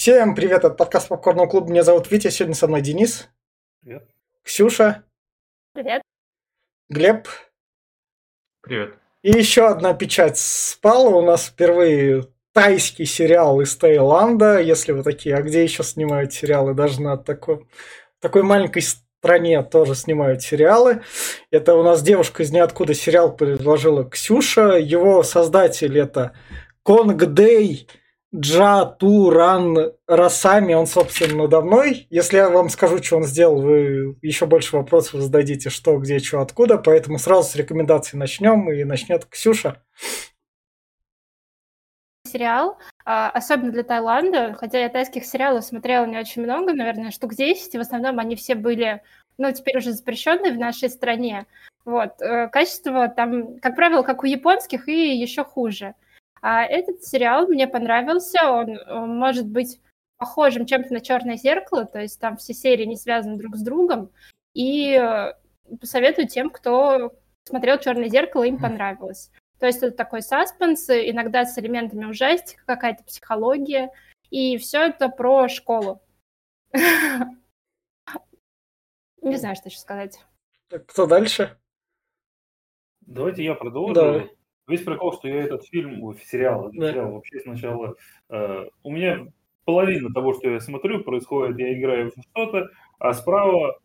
Всем привет, это подкаст Попкорного клуба. Меня зовут Витя, сегодня со мной Денис. Привет. Ксюша. Привет. Глеб. Привет. И еще одна печать спала. У нас впервые тайский сериал из Таиланда. Если вы такие, а где еще снимают сериалы? Даже на такой, такой маленькой стране тоже снимают сериалы. Это у нас девушка из ниоткуда сериал предложила Ксюша. Его создатель это Конг Дэй Джа Туран Расами, он, собственно, давно. Если я вам скажу, что он сделал, вы еще больше вопросов зададите, что, где, что, откуда. Поэтому сразу с рекомендаций начнем, и начнет Ксюша. Сериал, а, особенно для Таиланда, хотя я тайских сериалов смотрела не очень много, наверное, штук 10, и в основном они все были, ну, теперь уже запрещенные в нашей стране. Вот. Э, качество там, как правило, как у японских, и еще хуже. А этот сериал мне понравился, он, он может быть похожим чем-то на «Черное зеркало», то есть там все серии не связаны друг с другом, и э, посоветую тем, кто смотрел «Черное зеркало», им понравилось. То есть это такой саспенс, иногда с элементами ужастика, какая-то психология, и все это про школу. Не знаю, что еще сказать. Кто дальше? Давайте я продолжу. Давай. Весь прикол, что я этот фильм, сериал, да. сериал вообще сначала... Э, у меня половина того, что я смотрю, происходит, я играю в что-то, а справа,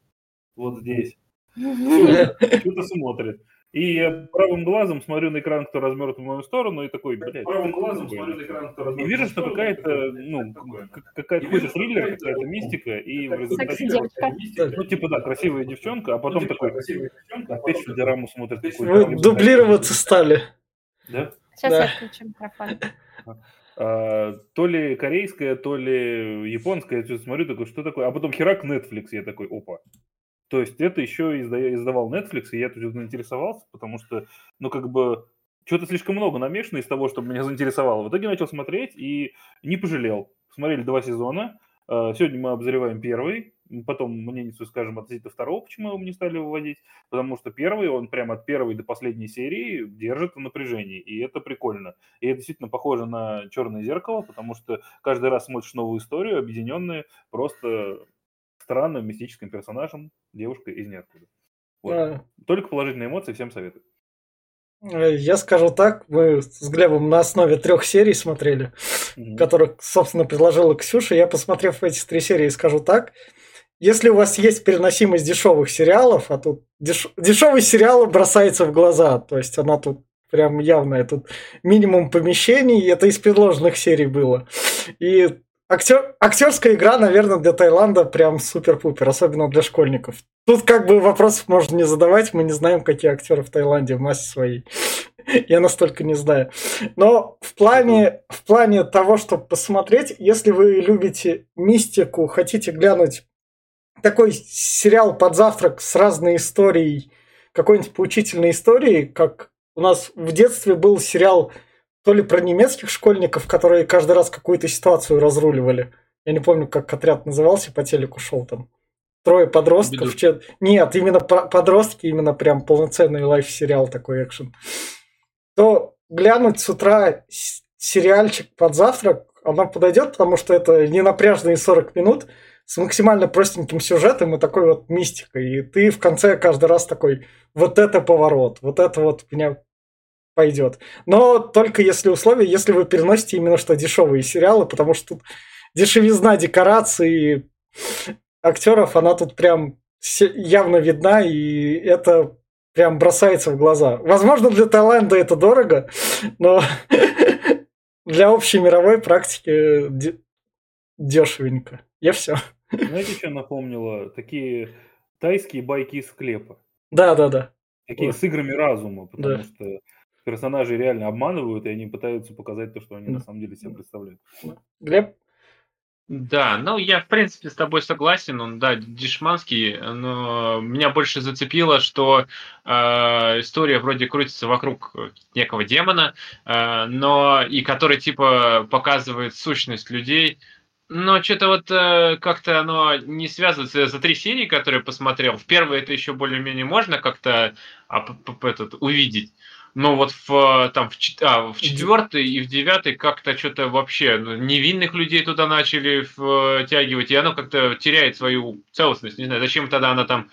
вот здесь, что-то смотрит. И я правым глазом смотрю на экран, кто развернут в мою сторону, и такой, блядь. Правым глазом смотрю на экран, кто развернут. И вижу, что какая-то, ну, какая-то какой-то триллер, какая-то мистика, и в результате... Ну, типа, да, красивая девчонка, а потом такой, опять что дораму смотрит. Вы дублироваться стали. Да? Сейчас да. я включу микрофон. А, то ли корейская, то ли японская, я смотрю, такой, что такое? А потом херак Netflix, я такой, опа. То есть это еще издавал Netflix, и я тут заинтересовался, потому что, ну, как бы, что-то слишком много намешано из того, что меня заинтересовало. В итоге начал смотреть и не пожалел. Смотрели два сезона. А, сегодня мы обозреваем первый потом мнение скажем относительно второго, почему его не стали выводить, потому что первый, он прямо от первой до последней серии держит в напряжении, и это прикольно. И это действительно похоже на «Черное зеркало», потому что каждый раз смотришь новую историю, объединенную просто странным мистическим персонажем, девушка из ниоткуда. Вот. А... Только положительные эмоции, всем советую. Э, я скажу так, мы с Глебом на основе трех серий смотрели, mm-hmm. которых, собственно, предложила Ксюша. Я, посмотрев эти три серии, скажу так, если у вас есть переносимость дешевых сериалов, а тут деш... дешевый сериал бросается в глаза, то есть она тут прям явная, тут минимум помещений, это из предложенных серий было. И актер... актерская игра, наверное, для Таиланда прям супер-пупер, особенно для школьников. Тут как бы вопросов можно не задавать, мы не знаем, какие актеры в Таиланде в массе своей. Я настолько не знаю. Но в плане, в плане того, чтобы посмотреть, если вы любите мистику, хотите глянуть такой сериал под завтрак с разной историей, какой-нибудь поучительной историей, как у нас в детстве был сериал то ли про немецких школьников, которые каждый раз какую-то ситуацию разруливали. Я не помню, как отряд назывался, по телеку шел там. Трое подростков. Чет... Нет, именно подростки, именно прям полноценный лайф-сериал такой экшен. То глянуть с утра сериальчик под завтрак, она подойдет, потому что это не напряжные 40 минут, с максимально простеньким сюжетом и такой вот мистикой. И ты в конце каждый раз такой, вот это поворот, вот это вот меня пойдет. Но только если условия, если вы переносите именно что дешевые сериалы, потому что тут дешевизна декораций актеров, она тут прям явно видна, и это прям бросается в глаза. Возможно, для Таиланда это дорого, но для общей мировой практики дешевенько. Я все. Знаете, что напомнило? Такие тайские байки из склепа. Да, да, да. Такие с играми разума, потому да. что персонажи реально обманывают, и они пытаются показать то, что они на самом деле себе представляют. Глеб? Да, ну я в принципе с тобой согласен, он да дешманский, но меня больше зацепило, что э, история вроде крутится вокруг некого демона, э, но и который типа показывает сущность людей, но что-то вот э, как-то оно не связывается за три серии, которые посмотрел. В первой это еще более-менее можно как-то а, этот, увидеть. но вот в, там, в, а, в четвертой и в девятой как-то что-то вообще ну, невинных людей туда начали втягивать, и оно как-то теряет свою целостность. Не знаю, зачем тогда она там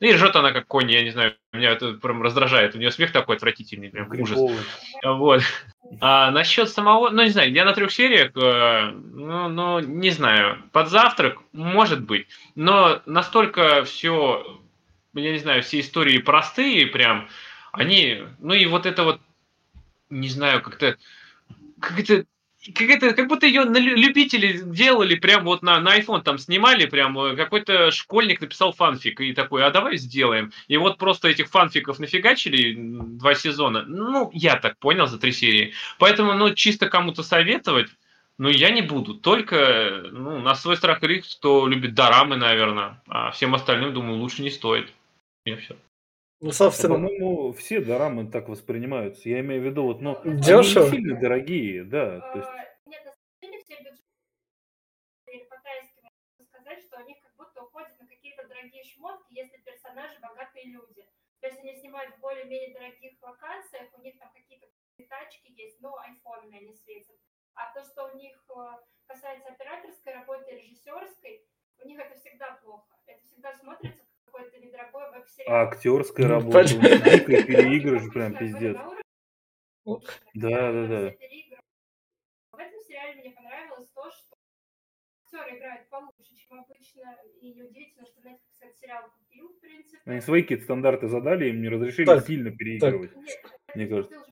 ну и ржет она как конь, я не знаю, меня это прям раздражает. У нее смех такой отвратительный, прям ужас. Вот. А насчет самого, ну не знаю, я на трех сериях, э, ну, ну не знаю, под завтрак, может быть, но настолько все, я не знаю, все истории простые прям, они, ну и вот это вот, не знаю, как-то, как это как, это, как будто ее любители делали прям вот на, на iPhone там снимали, прям э, какой-то школьник написал фанфик и такой, а давай сделаем. И вот просто этих фанфиков нафигачили два сезона. Ну, я так понял за три серии. Поэтому, ну, чисто кому-то советовать, ну, я не буду. Только ну, на свой страх и риск, кто любит дорамы, наверное. А всем остальным, думаю, лучше не стоит. И все. Ну, собственно... По-моему, все дорамы так воспринимаются. Я имею в виду, вот, ну, Дешево. они не сильно дорогие, да. То есть... Нет, на самом деле все бюджеты по сказать, что они как будто уходят на какие-то дорогие шмотки, если персонажи богатые люди. То есть они снимают в более-менее дорогих локациях, у них там какие-то тачки есть, но айфонами они светят. А то, что у них э, касается операторской работы, режиссерской, у них это всегда плохо. Это всегда смотрится какой-то недорогой веб-сериал. А актерская работа, дикая переигрыш, прям пиздец. Да, да, да. В этом сериале мне понравилось то, что актеры играют получше, чем обычно, и неудивительно, что Netflix этот сериал купил, в принципе. Они свои какие-то стандарты задали, им не разрешили так, сильно переигрывать, так. мне кажется.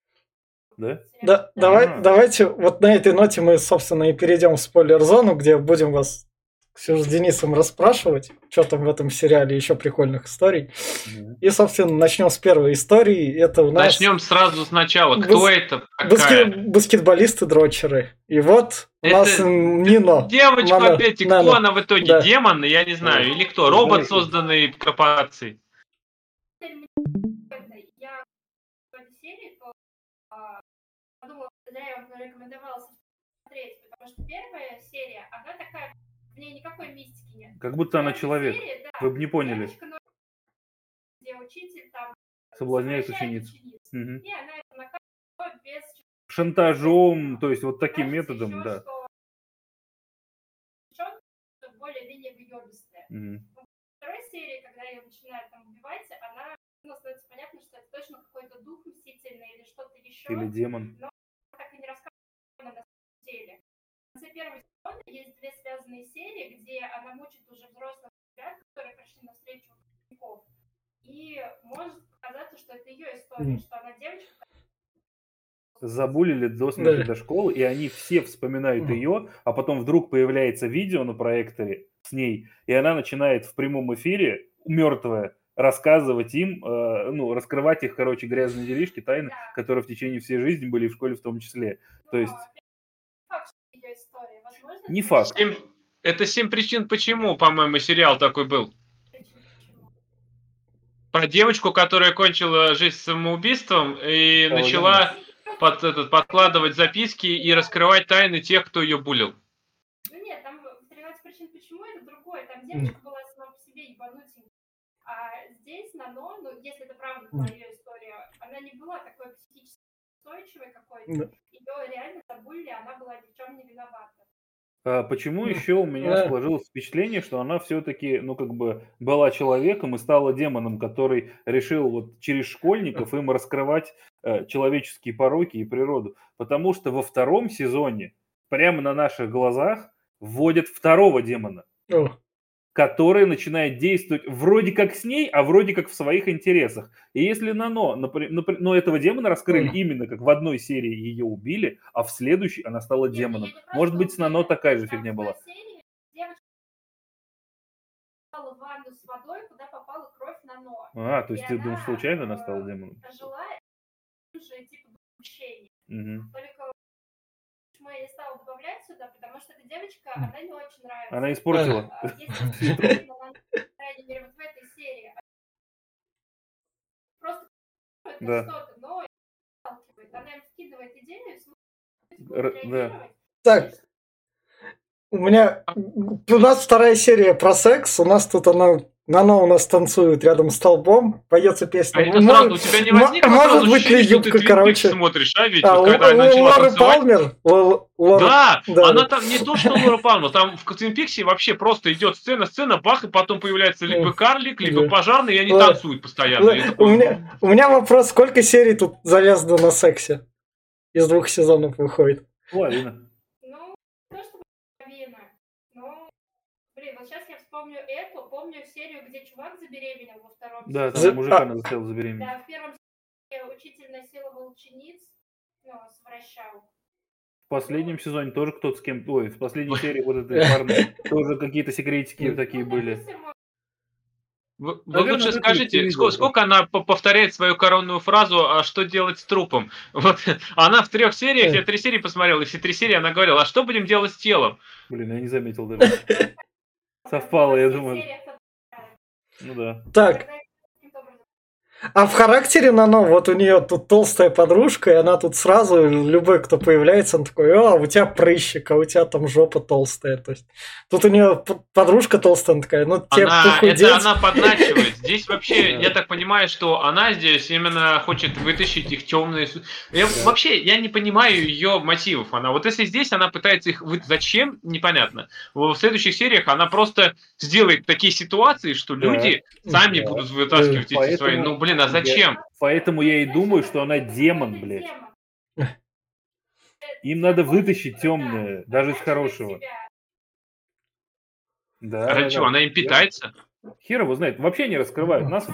Да? Да, давай, а. давайте вот на этой ноте мы, собственно, и перейдем в спойлер-зону, где будем вас все с Денисом расспрашивать, что там в этом сериале еще прикольных историй. Mm-hmm. И, собственно, начнем с первой истории. Это у нас... Начнем сразу сначала. Кто Бас... это? Баскет... Баскетболисты-дрочеры. И вот у это... нас Нино. Девочка Нано... опять, и кто Нано. она в итоге? Да. Демон? Я не знаю. Или кто? Робот, созданный корпорацией? Я подумала, я вам рекомендовала смотреть, потому что первая серия, она такая в ней никакой мистики нет. Как будто она человек. Серии, да, Вы бы не поняли. Девочка, где учитель там соблазняет ученицу. Угу. И она это наказывает без... Шантажом, то есть вот таким Кажется методом, еще, да. Что более-менее выебистая. Угу. Во второй серии, когда ее начинают там убивать, она ну, становится понятно, что это точно какой-то дух мстительный или что-то еще. Или демон. Но так и не рассказывают на самом деле. Конце первого сезона есть две связанные серии, где она мучит уже взрослых ребят, которые пришли на встречу выпускников. И может показаться, что это ее история, mm. что она девочка, забулили до смерти да. до школы, и они все вспоминают mm. ее, а потом вдруг появляется видео на проекторе с ней, и она начинает в прямом эфире, мертвая, рассказывать им, э, ну, раскрывать их, короче, грязные делишки, тайны, да. которые в течение всей жизни были в школе в том числе. То есть не факт. 7, это семь причин почему, по-моему, сериал такой был. Про девочку, которая кончила жизнь самоубийством и О, начала под, этот, подкладывать записки и раскрывать тайны тех, кто ее булил. Ну нет, там 13 причин почему это другое. Там девочка была сама по себе ебанутенькая. А здесь Нано, ну если это правда была ее история, она не была такой психически устойчивой какой-то. Ее реально забулили, она была ни в чем не виновата. А почему еще у меня сложилось впечатление, что она все-таки, ну, как бы была человеком и стала демоном, который решил вот через школьников им раскрывать э, человеческие пороки и природу? Потому что во втором сезоне прямо на наших глазах вводят второго демона. О который начинает действовать вроде как с ней, а вроде как в своих интересах. И если Нано, например, но этого демона раскрыли mm. именно как в одной серии ее убили, а в следующей она стала демоном. Может быть, с Нано такая же фигня была. А, то есть ты думаешь, случайно она стала демоном? Угу почему я не стала добавлять сюда, потому что эта девочка, она не очень нравится. Она испортила. А, если, по крайней мере, вот в этой серии. Просто да. что-то, но она им скидывает идею, да. Так, у меня у нас вторая серия про секс, у нас тут она Нано у нас танцует рядом с столбом, поется песня. А это сразу у тебя не возникло может быть ли юбка, короче? смотришь, а ведь А, вот когда она у начала танцевать, Палмер? Лор- Лора- Да, Да, она там не то, что Лора Палмер, там в Твин Пиксе вообще просто идет сцена, сцена, бах, и потом появляется либо карлик, либо пожарный, и они танцуют постоянно. Л- такой, У меня, у меня вопрос, сколько серий тут завязано на сексе? Из двух сезонов выходит. Половина. Блин, вот сейчас я вспомню эту, помню серию, где чувак забеременел во втором Да, там сезоне. мужика а- она заставила забеременеть. Да, в первом сезоне учитель насиловал учениц, ну, совращал. В последнем сезоне тоже кто-то с кем... Ой, в последней серии вот этой парной тоже какие-то секретики такие Ну, были. Вы, вы Наверное, лучше скажите, сколько, сколько она по- повторяет свою коронную фразу «А что делать с трупом?» Вот она в трех сериях, я три серии посмотрел, и все три серии она говорила «А что будем делать с телом?» Блин, я не заметил даже. Совпало, я думаю. Ну да. Так, а в характере Нано, вот у нее тут толстая подружка, и она тут сразу, любой, кто появляется, он такой, а, у тебя прыщик, а у тебя там жопа толстая. То есть тут у нее подружка толстая, она такая, ну тебе Она, похудеть. это она подначивает. Здесь вообще, я так понимаю, что она здесь именно хочет вытащить их темные... Я, Вообще, я не понимаю ее мотивов. Она вот если здесь она пытается их. Зачем? Непонятно. В следующих сериях она просто сделает такие ситуации, что люди сами будут вытаскивать эти свои... Ну, блин, а я- зачем? Поэтому я и думаю, что она демон, блядь. Им надо вытащить темное, даже из хорошего. Да, А да, что, да. она им питается? Хер его знает. Вообще не раскрывают. Нас,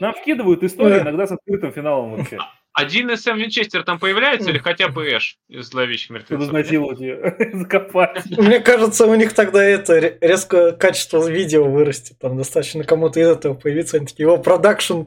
нам вкидывают истории Да. иногда с открытым финалом вообще. Один из Сэм Винчестер там появляется или хотя бы Эш из зловещих мертвецов? изнасиловать ее, закопать. Мне кажется, у них тогда это ре- резко качество видео вырастет. Там достаточно кому-то из этого появиться. Они такие, о, продакшн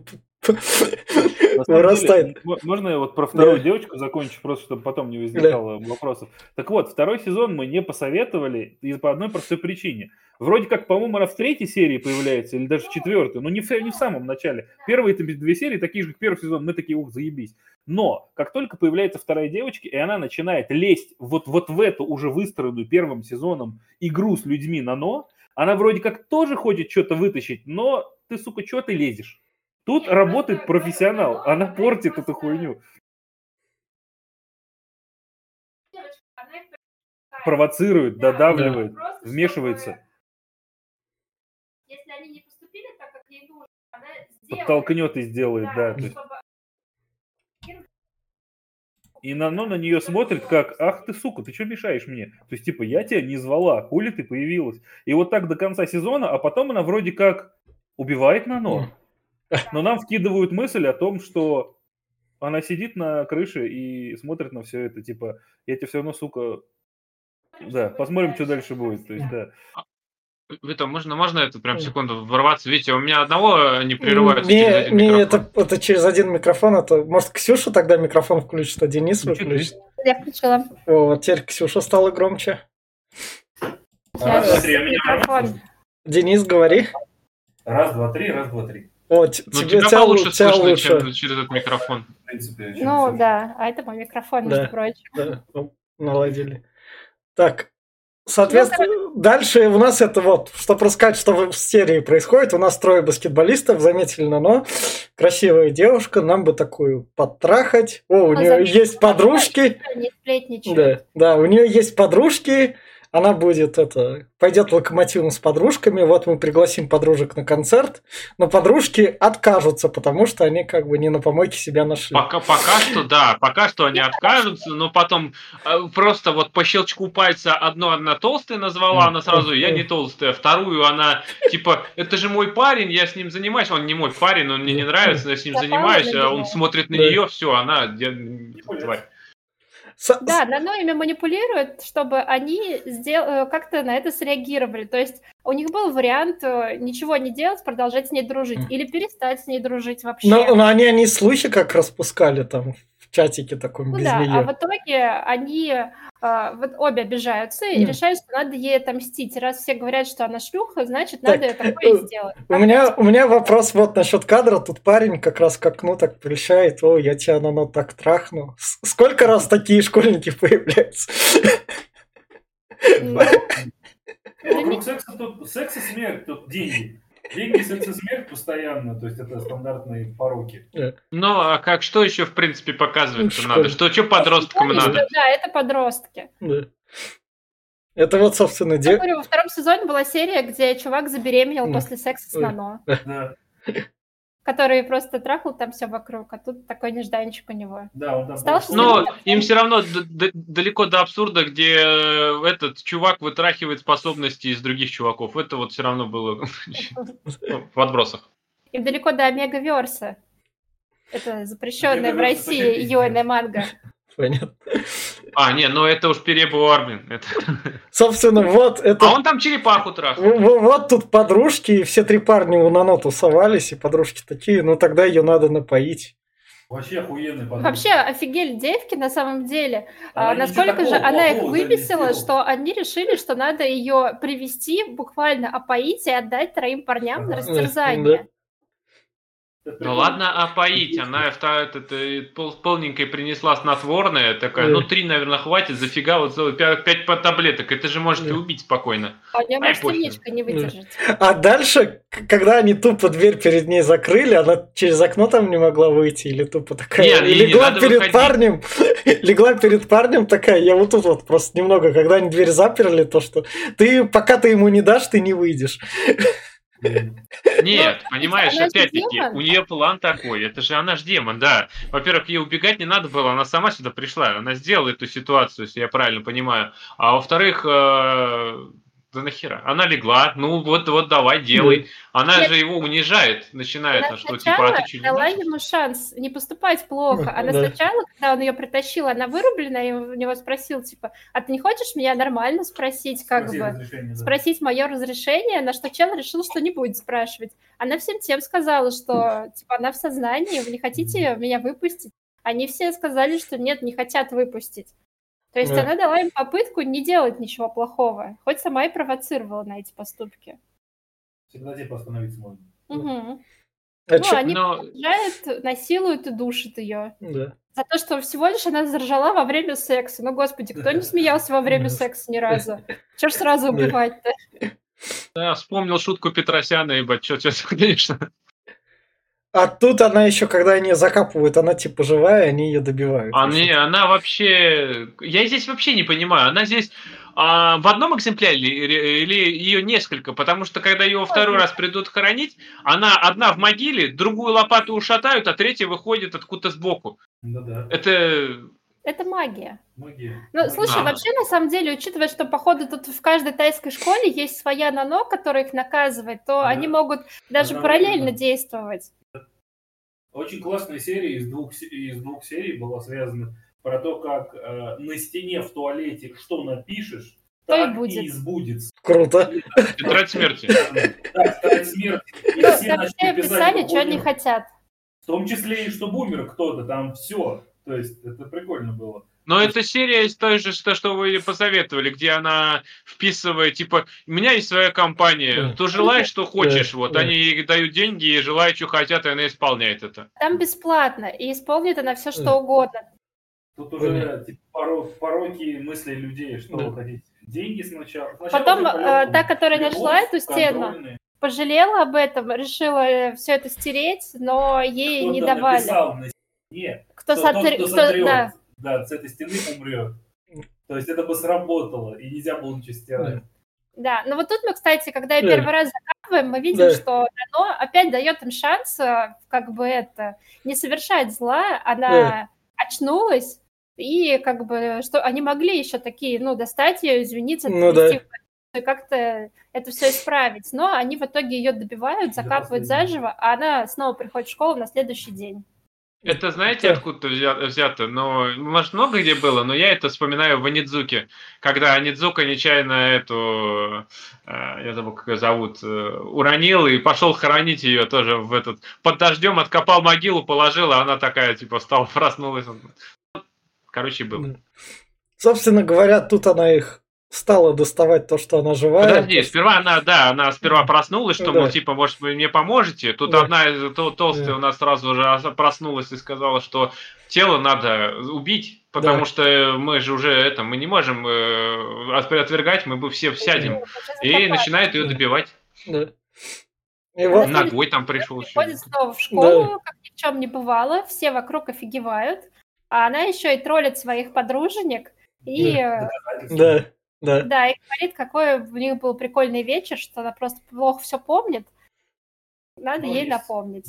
вырастает. можно я вот про вторую девочку закончу, просто чтобы потом не возникало вопросов. Так вот, второй сезон мы не посоветовали и по одной простой причине. Вроде как, по-моему, она в третьей серии появляется, или даже в четвертой, но не в, не в самом начале. Первые две серии, такие же, как первый сезон, мы такие, ух, заебись. Но, как только появляется вторая девочка, и она начинает лезть вот, вот в эту уже выстроенную первым сезоном игру с людьми на «но», она вроде как тоже хочет что-то вытащить, но ты, сука, что ты лезешь? Тут работает профессионал, она портит эту хуйню, провоцирует, Да, додавливает, просто вмешивается, Если они не поступили так, как ей нужно, она сделает. подтолкнет и сделает, да. есть чтобы И на, ну, на нее смотрит как, ах ты, сука, ты что мешаешь мне? То есть, типа, я тебя не звала, хули ты появилась? И вот так до конца сезона, а потом она вроде как убивает Нано. Но нам вкидывают мысль о том, что она сидит на крыше и смотрит на все это, типа, я тебе все равно, сука, да, посмотрим, что дальше будет. То есть, да. Витя, можно, можно это прям секунду ворваться? Видите, у меня одного не прерывается через Не, один не микрофон. это, это через один микрофон. Это, может, Ксюша тогда микрофон включит, а Денис выключит. Я включила. О, вот теперь Ксюша стала громче. Сейчас смотри, а микрофон. Денис, говори. Раз, два, три, раз, два, три. О, Ну, тебе тебя тебя получше лу- тебя слышно, лучше. чем через этот микрофон. В принципе, Ну да, а это мой микрофон, между Да. прочим. Да, ну, наладили. Так, соответственно, дальше у нас это вот, чтобы рассказать, что в серии происходит, у нас трое баскетболистов, заметили, но красивая девушка, нам бы такую подтрахать. О, у Ну, нее заметили, есть подружки. Не. Да, да, у нее есть подружки, она будет это, пойдет локомотивом с подружками, вот мы пригласим подружек на концерт, но подружки откажутся, потому что они как бы не на помойке себя нашли. Пока, пока что, да, пока что они откажутся, но потом э, просто вот по щелчку пальца одну она толстая назвала, она сразу, я не толстая, вторую она, типа, это же мой парень, я с ним занимаюсь, он не мой парень, он мне не нравится, я с ним занимаюсь, а он смотрит на нее, все, она тварь. Да, нано ими манипулируют, чтобы они сдел... э, как-то на это среагировали. То есть у них был вариант э, ничего не делать, продолжать с ней дружить, или перестать с ней дружить вообще. Но, но они, они слухи как распускали там в чатике таком Ну без да, нее. а в итоге они э, вот обе обижаются и Да. решают, что надо ей отомстить. Раз все говорят, что она шлюха, значит, Так, надо такое э, и сделать. У меня, у меня вопрос вот насчет кадра. Тут парень как раз к окну так прельщает. О, я тебя на нот так трахну. С- Сколько раз такие школьники появляются? Ну, не- секса, тут, секс и смерть, тут деньги. Деньги, секс и смерть постоянно, то есть это стандартные пороки. Ну, а как, что еще, в принципе, показывать надо? Что, что подросткам надо? Да, это подростки. Да. Это вот, собственно, Я де... говорю, во втором сезоне была серия, где чувак забеременел после секса с. Нано, Да, который просто трахал там все вокруг, а тут такой нежданчик у него. да, он там... Стал Но Ну, им все равно далеко до абсурда, где э, этот чувак вытрахивает способности из других чуваков. Это вот все равно было в отбросах. Им далеко до Омега-верса. Это запрещенная в России. Йоэна манга. Понятно. А, не, ну это уж перебор, блин. Это- Собственно, вот это... А он там черепаху трахал. В- в- Вот тут подружки, и все три парня у Нано тусовались, и подружки такие, ну тогда ее надо напоить. Вообще охуенный подруг. Вообще офигели девки на самом деле. Она А, насколько же она их выбесила, что они решили, что надо ее привести, буквально опоить и отдать троим парням на Ага. растерзание. Это Ну ладно, опоить. Она вта- это, это, пол- полненькая принесла снотворное, такая, ну три, наверное, хватит, зафига, вот пять, пять таблеток. Это же можете Да. убить спокойно. А Ай, может не выдержать. А дальше, когда они тупо дверь перед ней закрыли, она через окно там не могла выйти, или тупо такая, Не, и не легла перед выходить. парнем, легла перед парнем такая, я вот тут вот просто немного, когда они дверь заперли, то что ты, пока ты ему не дашь, ты не выйдешь. Нет, Ну, понимаешь, же опять-таки, у нее план такой. Это же она ж демон, да. Во-первых, ей убегать не надо было, она сама сюда пришла. Она сделала эту ситуацию, если я правильно понимаю. А во-вторых, э, да нахера? Она легла, ну вот, вот давай, делай. Она Нет. же его унижает, начинает, Она ну, что типа, а ты не дала можешь? ему шанс не поступать плохо. Она Да. сначала, когда он ее притащил, она вырублена, и у него спросил, типа, а ты не хочешь меня нормально спросить, как Спроси бы? да. спросить мое разрешение, на что чел решил, что не будет спрашивать. Она всем тем сказала, что типа она в сознании, вы не хотите меня выпустить? Они все сказали, что нет, не хотят выпустить. То есть Да. она дала им попытку не делать ничего плохого, хоть сама и провоцировала на эти поступки. Всегда типа остановиться можно. Мгм. А Ну, чё- они Но приезжают, насилуют и душат ее. Да. За то, что всего лишь она заржала во время секса. Ну, господи, кто не смеялся во время секса ни разу? Чего ж сразу убивать-то? да, вспомнил шутку Петросяна, ебать, что сейчас, конечно. А тут она еще, когда они ее закапывают, она типа живая, они ее добивают. А не, она вообще... Я здесь вообще не понимаю. Она здесь а, в одном экземпляре или, или ее несколько? Потому что когда ее второй раз придут хоронить, она одна в могиле, другую лопату ушатают, а третья выходит откуда-то сбоку. Да-да. Это... Это магия. Магия. Ну, слушай, А. вообще, на самом деле, учитывая, что, походу, тут в каждой тайской школе есть своя нано, которая их наказывает, то Да. они могут даже Одновременно. параллельно действовать. Очень классная серия из двух, из двух серий была связана про то, как э, на стене в туалете что напишешь, То и так будет. и сбудется. Круто. Тетрадь смерти. Да, тетрадь смерти. И все начали писали, что они хотят. В том числе и что бумер кто-то, там все. То есть это прикольно было. Но это серия из той же, что, что вы посоветовали, где она вписывает, типа, у меня есть своя компания, то желай, что хочешь, Да, вот, да. они ей дают деньги и желают, что хотят, и она исполняет это. Там бесплатно, и исполнит она все, что угодно. Тут уже типа, поро- пороки мыслей людей, что Да. вы хотите. Деньги сначала. Сначала Потом ты э, та, которая Любовь, нашла эту стену, пожалела об этом, решила все это стереть, но ей не Кто-то давали. написал на стене, Кто, тот, сотр- кто кто- сотрет, да. Да, с этой стены умрет. То есть это бы сработало, и нельзя было ничего стирать. Да, но вот тут мы, кстати, когда Да. первый раз закапываем, мы видим, Да. что оно опять дает им шанс, э, как бы это, не совершать зла, она Да. очнулась, и как бы, что они могли еще такие, ну, достать ее, извиниться, Ну порядок и как-то это все исправить. Но они в итоге ее добивают, До закапывают последнего. заживо, а она снова приходит в школу на следующий день. Это знаете, Да. откуда взя- взято? Ну, может, много где было, но я это вспоминаю в Анидзуке, когда Анидзука нечаянно эту, э, я забыл, как ее зовут, э, уронил и пошел хоронить ее тоже в этот, под дождем откопал могилу, положил, а она такая, типа, стала, проснулась. Короче, было. Собственно говоря, тут она их стала доставать то, что она живая. Подожди, сперва она, да, она сперва проснулась, что, Да. мол, типа, может, вы мне поможете? Тут Да. одна из то- толстая Да. у нас сразу же ос- проснулась и сказала, что тело надо убить, потому Да. что мы же уже это, мы не можем э, отвергать, мы бы все сядем. И начинает ее добивать. Да. Его... Ногой там пришел. Приходит снова в школу, да. как ни в чем не бывало, все вокруг офигевают, а она еще и троллит своих подруженек и... Да, да. Да, и говорит, какой у них был прикольный вечер, что она просто плохо все помнит. Надо ну, ей напомнить.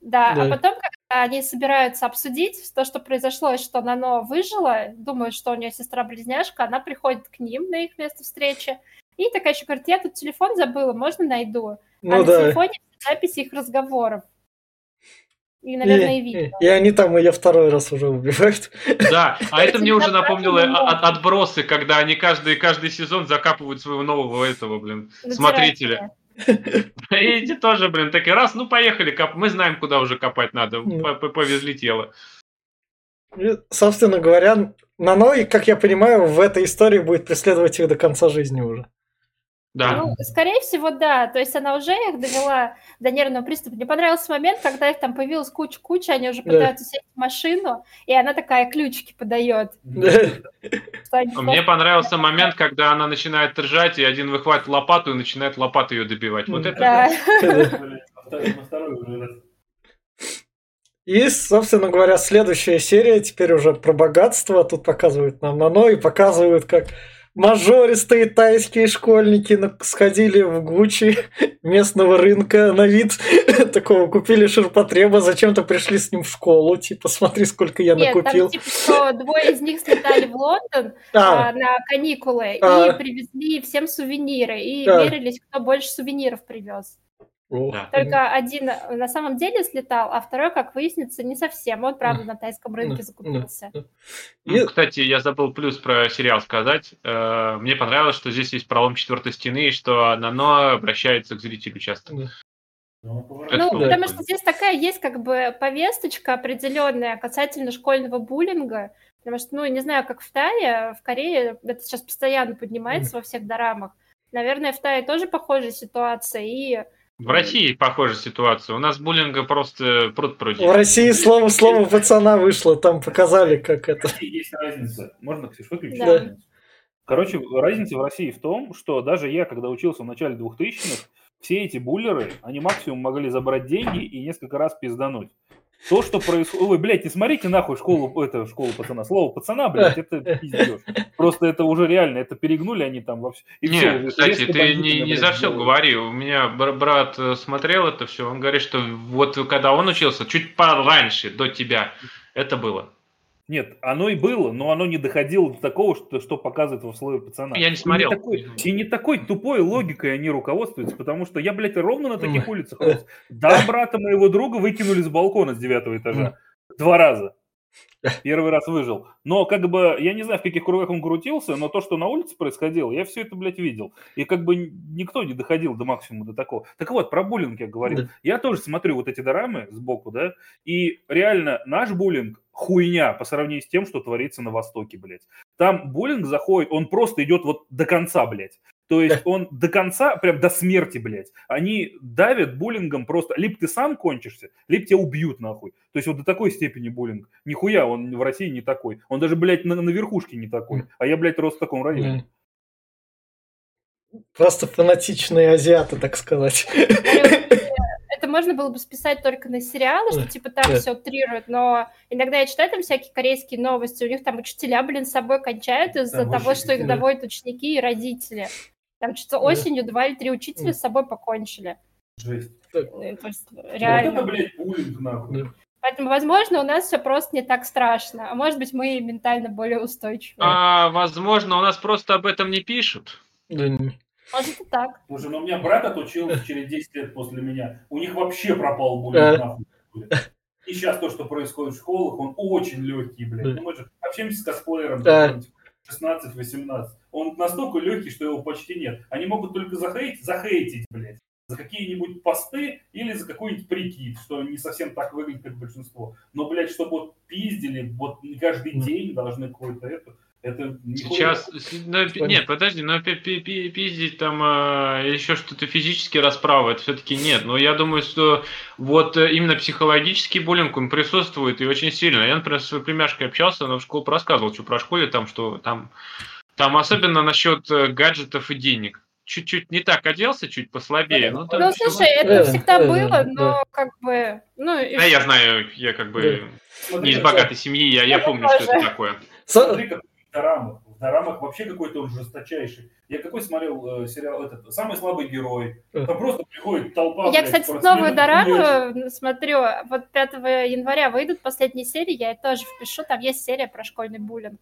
Да, да, а потом, когда они собираются обсудить то, что произошло, и что Нано выжила, думают, что у нее сестра-близняшка, она приходит к ним на их место встречи, и такая еще говорит, я тут телефон забыла, можно найду? Ну, а да. на телефоне записи их разговоров. И, наверное, и, и видео. И они там ее второй раз уже убивают. Да, а это мне уже напомнило от, отбросы, когда они каждый, каждый сезон закапывают своего нового этого, блин, смотрителя. И эти тоже, блин, такие раз, ну поехали, коп... мы знаем, куда уже копать надо, повезли тело. Собственно говоря, Наной, как я понимаю, в этой истории будет преследовать их до конца жизни уже. Да. Ну, скорее всего, да. То есть она уже их довела до нервного приступа. Мне понравился момент, когда их там появилась куча-куча, они уже пытаются да. сесть в машину, и она такая ключики подает. Мне понравился момент, когда она начинает ржать, и один выхватит лопату и начинает лопату ее добивать. Вот это... И, собственно говоря, следующая серия теперь уже про богатство. Тут показывают нам Нано и показывают, как мажористые тайские школьники сходили в Гуччи местного рынка на вид такого, купили ширпотреба, зачем-то пришли с ним в школу, типа, смотри, сколько я Нет, накупил. Там, типа, что двое из них слетали в Лондон а. А, на каникулы а. и привезли всем сувениры, и а. мерились, кто больше сувениров привез. Да. Только один на самом деле слетал, а второй, как выяснится, не совсем. Он, правда, на тайском рынке закупился. Ну, кстати, я забыл плюс про сериал сказать. Э, мне понравилось, что здесь есть пролом четвертой стены, и что Нано обращается к зрителю часто. Ну, ну потому что здесь такая есть как бы повесточка определенная касательно школьного буллинга. Потому что, ну, не знаю, как в Тае, в Корее это сейчас постоянно поднимается во всех дорамах. Наверное, в Тае тоже похожая ситуация, и в России похожая ситуация. У нас буллинга просто пруд пруди. В России слово слово пацана вышло, там показали, как это. Есть разница. Можно, Ксюш, выключить? Да. Короче, разница в России в том, что даже я, когда учился в начале 2000-х, все эти буллеры, они максимум могли забрать деньги и несколько раз пиздануть. То, что происходит... Ой, блядь, не смотрите нахуй школу, это, школу пацана. Слово пацана, блядь, это пиздеж. Просто это уже реально, это перегнули они там вообще. И Нет, все, кстати, ты не, не за все говори. У меня брат э, смотрел это все, он говорит, что вот когда он учился, чуть пораньше, до тебя, это было. Нет, оно и было, но оно не доходило до такого, что, что показывает в условии пацана. Я не смотрел. И не, такой, и не такой тупой логикой они руководствуются, потому что я, блядь, ровно на таких улицах рос. Да, брата моего друга выкинули с балкона с девятого этажа. Два раза. Первый раз выжил. Но как бы, я не знаю, в каких кругах он крутился, но то, что на улице происходило, я все это, блядь, видел. И как бы никто не доходил до максимума, до такого. Так вот, про буллинг я говорил. Да. Я тоже смотрю вот эти дорамы сбоку, да, и реально наш буллинг хуйня по сравнению с тем, что творится на Востоке, блядь. Там буллинг заходит, он просто идет вот до конца, блядь. То есть он до конца, прям до смерти, блядь. Они давят буллингом просто. Либо ты сам кончишься, либо тебя убьют нахуй. То есть вот до такой степени буллинг. Нихуя он в России не такой. Он даже, блядь, на, на верхушке не такой. А я, блядь, рос в таком районе. Просто фанатичные азиаты, так сказать. Это можно было бы списать только на сериалы, что типа там все утрируют, но иногда я читаю там всякие корейские новости, у них там учителя, блин, с собой кончают из-за того, что их доводят ученики и родители. Там что-то осенью два или три учителя с собой покончили. Жесть. Э, есть, реально. Вот это, блядь, буллинг, нахуй. Поэтому, возможно, у нас все просто не так страшно. А может быть, мы ментально более устойчивы. А, возможно, у нас просто об этом не пишут. Может и так. Слушай, ну у меня брат отучился через 10 лет после меня. У них вообще пропал буллинг, нахуй. И сейчас то, что происходит в школах, он очень легкий, блядь. Ну, мы же общаемся с косплеером, да. 16-18. Он настолько легкий, что его почти нет. Они могут только захейтить, захейтить, блядь, за какие-нибудь посты или за какой-нибудь прикид, что не совсем так выглядит, как большинство. Но, блядь, чтобы вот пиздили, вот каждый день должны какой-то это... Это Сейчас, но, нет, подожди, но пиздить там а, еще что-то физически расправа, это все-таки нет. Но я думаю, что вот э, именно психологический буллинг, он присутствует и очень сильно. Я, например, с своей племяшкой общался, она в школу рассказывал, что про школе там, что там, там особенно насчет э, гаджетов и денег чуть-чуть не так оделся, чуть послабее. Ну, ну слушай, это всегда было, но как бы... Ну, да, я знаю, я как бы не из богатой семьи, я, я помню, что это такое. Смотри, как дорамах. В дорамах вообще какой-то он жесточайший. Я какой смотрел э, сериал этот «Самый слабый герой». Там просто приходит толпа. Я, кстати, новую дораму смотрю. Вот 5 января выйдут последние серии, я это тоже впишу. Там есть серия про школьный буллинг.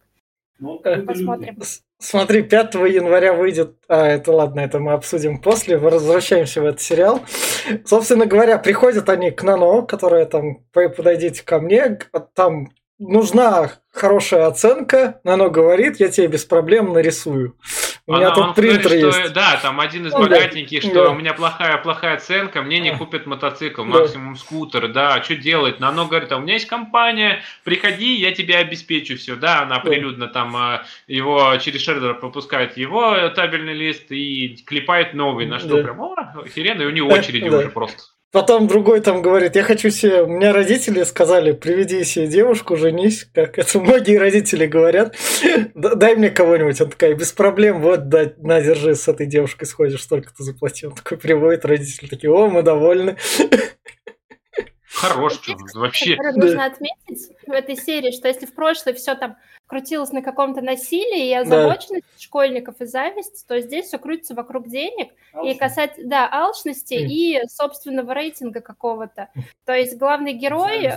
Ну, Посмотрим. Смотри, 5 января выйдет... А, это ладно, это мы обсудим после. Возвращаемся в этот сериал. Собственно говоря, приходят они к Нано, которая там, подойдите ко мне, там нужна хорошая оценка, оно говорит, я тебе без проблем нарисую. У меня тут принтер говорит, есть. Что, да, там один из ну богатеньких, да. что да. у меня плохая плохая оценка, мне не купят мотоцикл, максимум да. скутер, да, что делать? Но оно говорит, а у меня есть компания, приходи, я тебе обеспечу все, да, она прилюдно там а, его через шердер пропускает его табельный лист и клепает новый, на что прям, о, охеренно, и у него очереди уже просто. Потом другой там говорит, я хочу себе... У меня родители сказали, приведи себе девушку, женись, как это многие родители говорят. Дай мне кого-нибудь. Он такая, без проблем, вот, да, на, держи, с этой девушкой сходишь, столько ты заплатил. Он такой приводит, родители такие, о, мы довольны. Хорош, вообще. Нужно отметить в этой серии, что если в прошлой все там крутилось на каком-то насилии и озабоченности да. школьников и зависть, то здесь все крутится вокруг денег Алчность. и касать, да, алчности mm. и собственного рейтинга какого-то. То есть главный герой, э,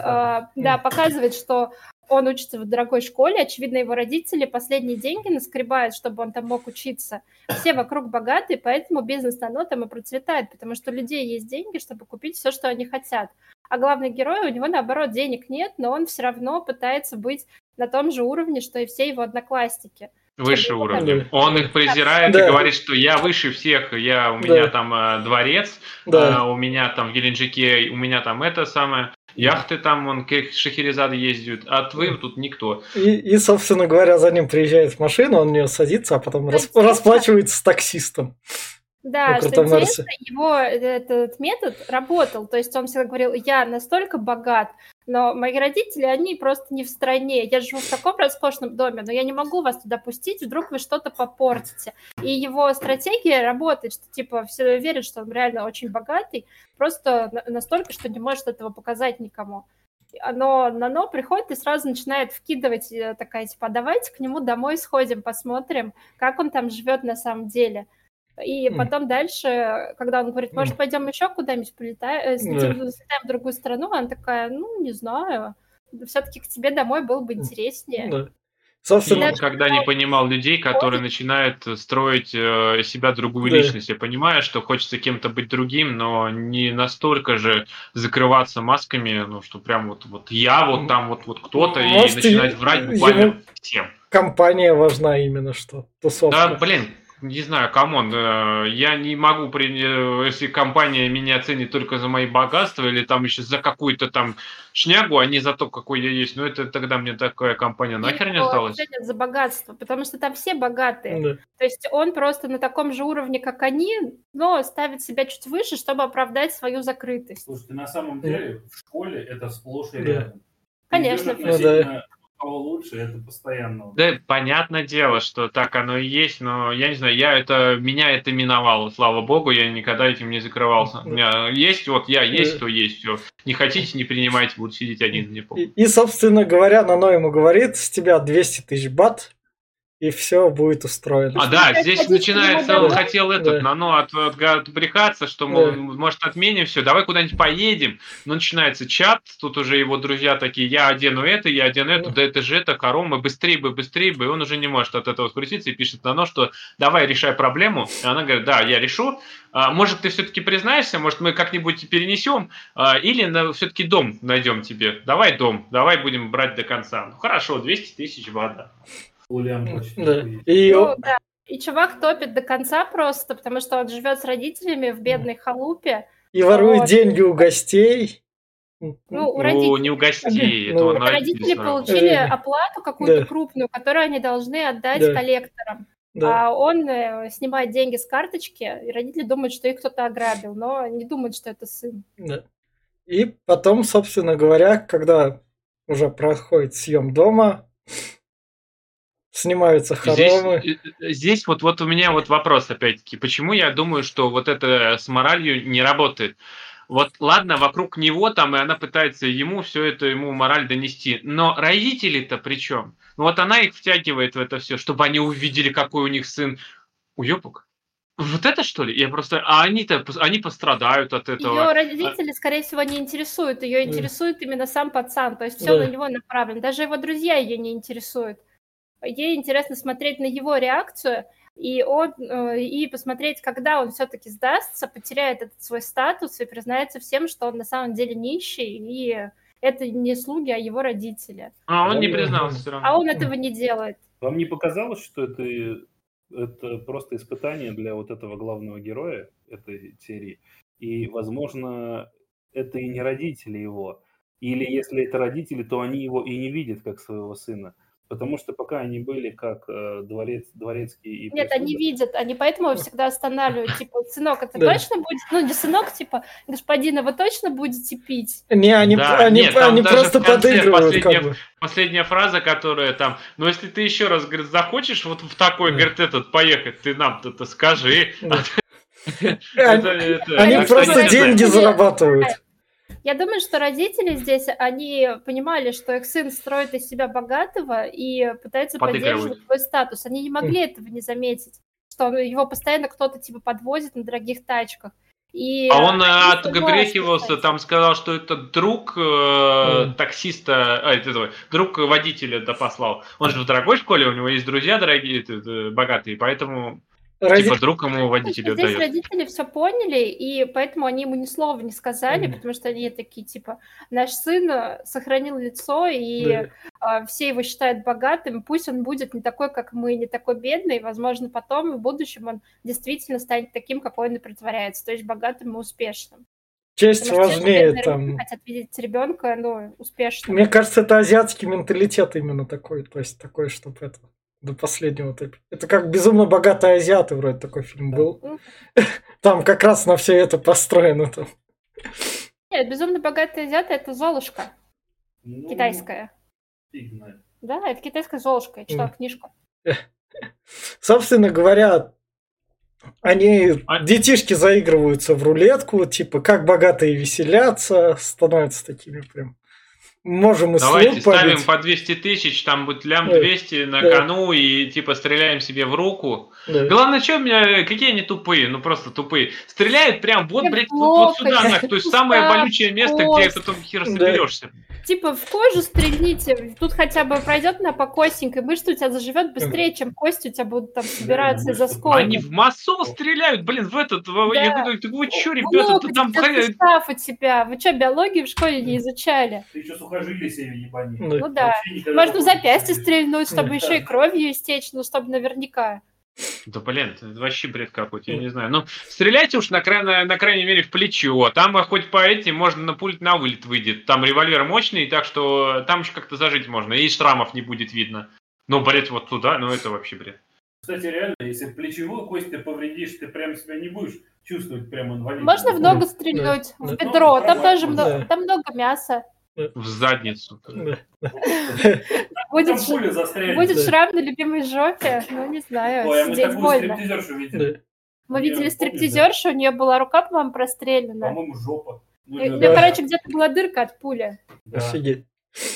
да, показывает, что он учится в дорогой школе, очевидно, его родители последние деньги наскребают, чтобы он там мог учиться. Все вокруг богатые, поэтому бизнес на там и процветает, потому что у людей есть деньги, чтобы купить все, что они хотят. А главный герой, у него, наоборот, денег нет, но он все равно пытается быть на том же уровне, что и все его одноклассники. Выше уровня. Он их презирает да. и говорит, что я выше всех, я, у меня да. там э, дворец, да. э, у меня там в Геленджике, у меня там это самое, яхты там, он к Шахерезаде ездит, а вы тут никто. И, и, собственно говоря, за ним приезжает машина, он в нее садится, а потом рас, расплачивается с таксистом. Да, ну, что интересно, его этот метод работал. То есть он всегда говорил, я настолько богат, но мои родители, они просто не в стране. Я живу в таком роскошном доме, но я не могу вас туда пустить, вдруг вы что-то попортите. И его стратегия работает, что типа все верят, что он реально очень богатый, просто настолько, что не может этого показать никому. Но Нано приходит и сразу начинает вкидывать э, такая, типа, «А давайте к нему домой сходим, посмотрим, как он там живет на самом деле. И потом дальше, когда он говорит, может, пойдем еще куда-нибудь полетаем, э, слетаем в другую страну, она такая, ну, не знаю, все-таки к тебе домой было бы интереснее. Да. Собственно, он когда не понимал людей, которые начинают строить э, себя другую да. личность. Я понимаю, что хочется кем-то быть другим, но не настолько же закрываться масками, ну что прям вот, вот я, вот там вот, вот кто-то, и начинать врать буквально всем. Компания важна именно что. Тусовка. Да, блин, не знаю, come on, э, я не могу, э, если компания меня оценит только за мои богатства или там еще за какую-то там шнягу, а не за то, какой я есть, ну это тогда мне такая компания нахер не осталась. за богатство, потому что там все богатые. Да. То есть он просто на таком же уровне, как они, но ставит себя чуть выше, чтобы оправдать свою закрытость. Слушайте, на самом деле в школе это сплошь и рядом. Конечно. Ну, да кого лучше, это постоянно. Да, понятное дело, что так оно и есть, но я не знаю, я это, меня это миновало, слава богу, я никогда этим не закрывался. У меня есть, вот я есть, то есть, все. Не хотите, не принимайте, буду сидеть один депо. И, и, собственно говоря, Нано ему говорит, с тебя 200 тысяч бат, и все будет устроено. А да, здесь начинается, он хотел этот, да. Нано от, от, отбрехаться, что, мол, да. может, отменим все, давай куда-нибудь поедем. Но начинается чат, тут уже его друзья такие, я одену это, я одену это, да это же это, коромы, быстрее бы, быстрее бы, и он уже не может от этого скрутиться и пишет Нано, что давай решай проблему. И она говорит, да, я решу, а, может, ты все-таки признаешься, может, мы как-нибудь перенесем, а, или на, все-таки дом найдем тебе. Давай дом, давай будем брать до конца. Ну, хорошо, 200 тысяч вода. Ульян Да. И... Ну, да. И чувак топит до конца просто, потому что он живет с родителями в бедной халупе. И ворует вот. деньги у гостей. Ну, у родителей. Ну, не у гостей. Ну, родители получили оплату какую-то да. крупную, которую они должны отдать да. коллекторам. Да. А он э, снимает деньги с карточки, и родители думают, что их кто-то ограбил, но не думают, что это сын. Да. И потом, собственно говоря, когда уже проходит съем дома, Снимаются хоромы. Здесь, здесь вот, вот у меня вот вопрос опять-таки. Почему я думаю, что вот это с моралью не работает? Вот ладно, вокруг него там, и она пытается ему все это, ему мораль донести. Но родители-то при чем? Ну вот она их втягивает в это все, чтобы они увидели, какой у них сын. Уебок. Вот это что ли? Я просто, а они-то, они пострадают от этого. Ее родители, скорее всего, не интересуют. Ее интересует именно сам пацан, то есть все да. на него направлено. Даже его друзья ее не интересуют. Ей интересно смотреть на его реакцию и он э, и посмотреть, когда он все-таки сдастся, потеряет этот свой статус и признается всем, что он на самом деле нищий и это не слуги, а его родители. А он не признался все равно. А он этого не делает. Вам не показалось, что это это просто испытание для вот этого главного героя этой серии. И, возможно, это и не родители его. Или если это родители, то они его и не видят как своего сына. Потому что пока они были как э, дворец, дворецкие и Нет, прислуга... они видят, они поэтому всегда останавливают, типа, сынок, это да. точно будет, ну, не сынок, типа, господин, а вы точно будете пить? Не, они, да, они, нет, они просто подыгрывают. Последняя, как бы. последняя фраза, которая там, ну, если ты еще раз, говорит, захочешь вот в такой, да. говорит, этот, поехать, ты нам-то скажи. Они просто деньги зарабатывают. Я думаю, что родители здесь, они понимали, что их сын строит из себя богатого и пытается поддерживать свой статус. Они не могли этого не заметить, что его постоянно кто-то типа подвозит на дорогих тачках. И а он отгрехивался, там сказал, что это друг э, mm. таксиста, а, это друг водителя да послал. Он же в дорогой школе, у него есть друзья дорогие, богатые, поэтому Роди... Типа друг ему водителю Здесь дает. родители все поняли, и поэтому они ему ни слова не сказали, mm потому что они такие, типа, наш сын э, сохранил лицо, и да. а, все его считают богатым, пусть он будет не такой, как мы, не такой бедный, и, возможно, потом в будущем он действительно станет таким, какой он и притворяется, то есть богатым и успешным. Честь Потому важнее что, там. Хотят видеть ребенка, ну, успешным. Мне кажется, это азиатский менталитет именно такой, то есть такой, чтобы это до последнего. Это как «Безумно богатые азиаты» вроде такой фильм был. Там как раз на все это построено. Там. Нет, «Безумно богатые азиаты» — это Золушка. Ну, китайская. Да, это китайская Золушка. Я читала книжку. Собственно говоря, они, а... детишки заигрываются в рулетку, типа, как богатые веселятся, становятся такими прям можем и Давайте ставим побить. по 200 тысяч, там будет лям 200 да. на да. кону и типа стреляем себе в руку. Да. Главное, что у меня, какие они тупые, ну просто тупые. Стреляют прям вот, блядь, вот, вот сюда, нах, то есть самое болючее место, где потом хер соберешься. Да. Типа в кожу стрельните, тут хотя бы пройдет на покосенькой, мышца у тебя заживет быстрее, чем кости у тебя будут там собираться из осколков. Они в массу стреляют, блин, в этот, да. я говорю, вы что, ребята, тут там... Сустав у тебя, вы что, биологию в школе не изучали? Ты что, сухожилие себе ебани? Ну да, можно в запястье стрельнуть, чтобы еще и кровью истечь, ну чтобы наверняка. Да блин, это вообще бред какой-то, я не знаю. Ну, стреляйте уж на, на, на крайней мере в плечо. Там а хоть по этим можно на пульт на вылет выйдет. Там револьвер мощный, так что там еще как-то зажить можно. И шрамов не будет видно. Но, блядь, вот туда, ну это вообще бред. Кстати, реально, если плечевую кость ты повредишь, ты прям себя не будешь чувствовать прям инвалидом. Можно в ногу стрельнуть, да. в бедро, там тоже да. много, там много мяса. В задницу. Будет, будет шрам на любимой жопе, ну не знаю, Ой, а сидеть больно. Мы видели стриптизершу, у нее была рука, по-моему, прострелена. По-моему, жопа. Ну, и, да. короче, где-то была дырка от пули. Офигеть.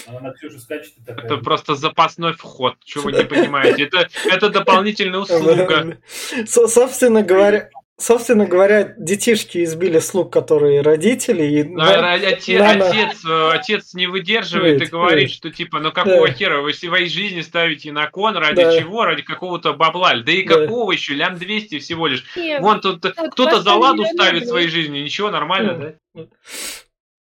Она Ксюша скачет такая. Это просто запасной вход, что вы не понимаете. Это, это дополнительная услуга. Собственно говоря, Собственно говоря, детишки избили слуг, которые родители. И да, отец, Нана... отец, э, отец не выдерживает нет, и говорит, нет. что типа, ну какого да. хера вы своей жизни ставите на кон, ради да. чего? Ради какого-то бабла. Да и да. какого еще? Лям 200 всего лишь. Нет, Вон тут кто-то за ладу ставит своей жизни. Ничего, нормально, да?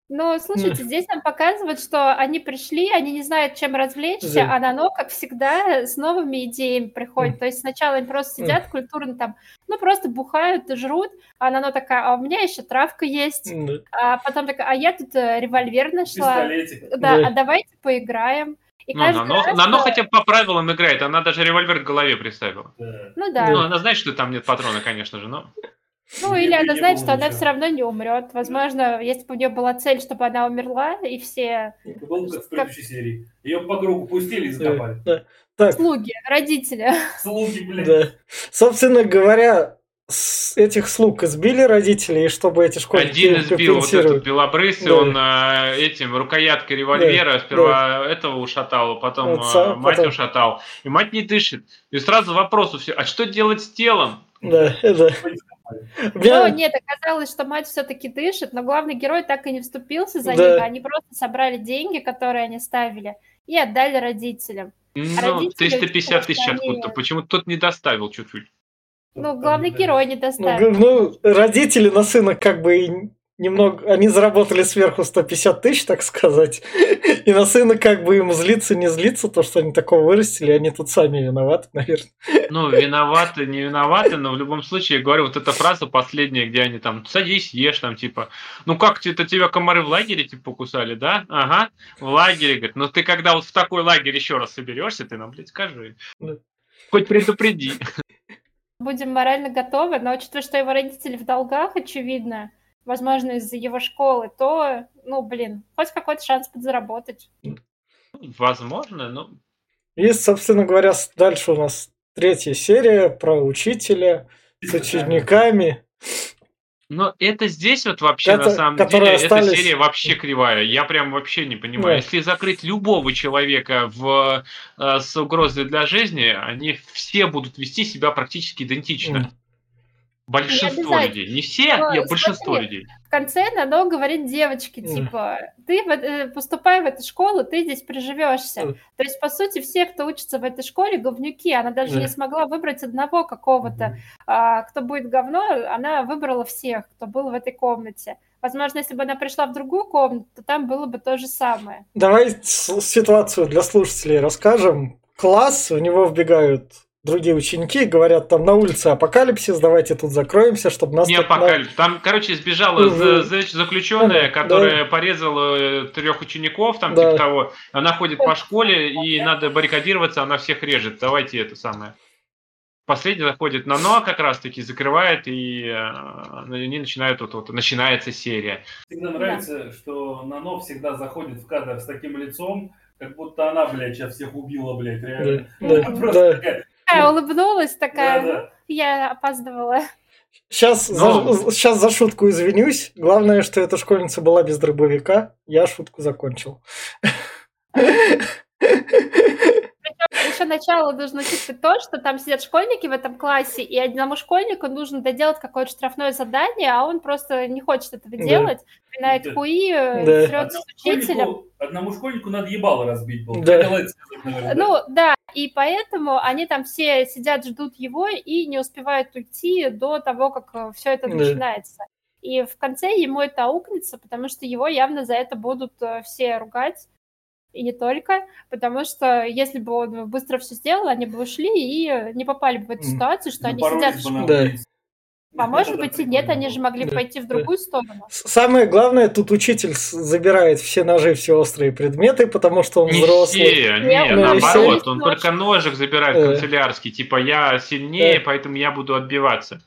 Ну, слушайте, здесь нам показывают, что они пришли, они не знают, чем развлечься, да. а Нано, как всегда, с новыми идеями приходит. То есть сначала они просто сидят культурно там, ну, просто бухают и жрут, а Нано такая, а у меня еще травка есть, а потом такая, а я тут э, револьвер нашла. Да, да, а давайте поиграем. И ну, Нано, раз, Нано хотя бы по правилам играет, она даже револьвер к голове приставила. Ну да. Ну, она знает, что там нет патрона, конечно же, но... Ну, или она знает, что она все равно не умрет. Возможно, если бы у нее была цель, чтобы она умерла, и все... Это было как в предыдущей серии. Ее по кругу пустили и закопали. Так. Слуги, родители. Слуги, блядь. Да. Собственно говоря, с этих слуг избили родителей, чтобы эти школьники Один избил вот этот белобрысый, да. он э, этим рукояткой револьвера да, сперва да. этого ушатал, потом Отца, мать потом... ушатал. И мать не дышит. И сразу вопрос у всех, а что делать с телом? Да, да. Но нет, оказалось, что мать все-таки дышит, но главный герой так и не вступился за да. них. Они просто собрали деньги, которые они ставили, и отдали родителям. Ну, 350 тысяч откуда-то. Почему тот не доставил чуть-чуть? Ну, главный герой не ну, доставил. Ну, родители на сына как бы немного, они заработали сверху 150 тысяч, так сказать, и на сына как бы им злиться, не злиться, то, что они такого вырастили, они тут сами виноваты, наверное. Ну, виноваты, не виноваты, но в любом случае, я говорю, вот эта фраза последняя, где они там, садись, ешь, там, типа, ну как, это тебя комары в лагере, типа, покусали, да? Ага, в лагере, говорит, ну ты когда вот в такой лагерь еще раз соберешься, ты нам, блядь, скажи. Хоть предупреди. Будем морально готовы, но учитывая, что его родители в долгах, очевидно, возможно, из-за его школы, то, ну, блин, хоть какой-то шанс подзаработать. Возможно, но... И, собственно говоря, дальше у нас третья серия про учителя с учениками. Но это здесь вот вообще это, на самом деле остались... эта серия вообще кривая. Я прям вообще не понимаю. Да. Если закрыть любого человека в, э, с угрозой для жизни, они все будут вести себя практически идентично. Большинство людей. Не все, Но, я большинство смотри, людей. В конце надо говорить девочке, типа, ты э, поступай в эту школу, ты здесь приживешься. Mm. То есть, по сути, все, кто учится в этой школе, говнюки. Она даже mm. не смогла выбрать одного какого-то, mm. а, кто будет говно, она выбрала всех, кто был в этой комнате. Возможно, если бы она пришла в другую комнату, то там было бы то же самое. Давай ситуацию для слушателей расскажем. Класс, у него вбегают другие ученики говорят, там на улице апокалипсис, давайте тут закроемся, чтобы нас... Не апокалипсис, там, короче, сбежала угу. заключенная, которая да. порезала э, трех учеников, там, да. типа того. Она ходит по школе, и надо баррикадироваться, она всех режет. Давайте это самое. Последний заходит на НОА как раз-таки, закрывает, и э, они начинают, вот, вот, начинается серия. Всегда нравится, да. что Нано всегда заходит в кадр с таким лицом, как будто она, блядь, сейчас всех убила, блядь, реально. Да, Просто да. такая, такая улыбнулась, такая, да, да. я опаздывала. Сейчас, Но... за, сейчас за шутку извинюсь. Главное, что эта школьница была без дробовика. Я шутку закончил. Еще начало нужно учитывать то, что там сидят школьники в этом классе, и одному школьнику нужно доделать какое-то штрафное задание, а он просто не хочет этого делать, пинает да. хуи, да. с учителем. Одному школьнику надо ебало разбить было. Да. Ну да, и поэтому они там все сидят, ждут его и не успевают уйти до того, как э, все это начинается. И в конце ему это аукнется, потому что его явно за это будут э, все ругать и не только, потому что если бы он быстро все сделал, они бы ушли и не попали бы в эту ситуацию, что они сидят в школе. Да. А может быть и нет, они же могли да. пойти в другую сторону. Самое главное, тут учитель забирает все ножи, все острые предметы, потому что он не взрослый. Все, не, ну, наоборот, все... он только ножик забирает канцелярский, типа я сильнее, поэтому я буду отбиваться.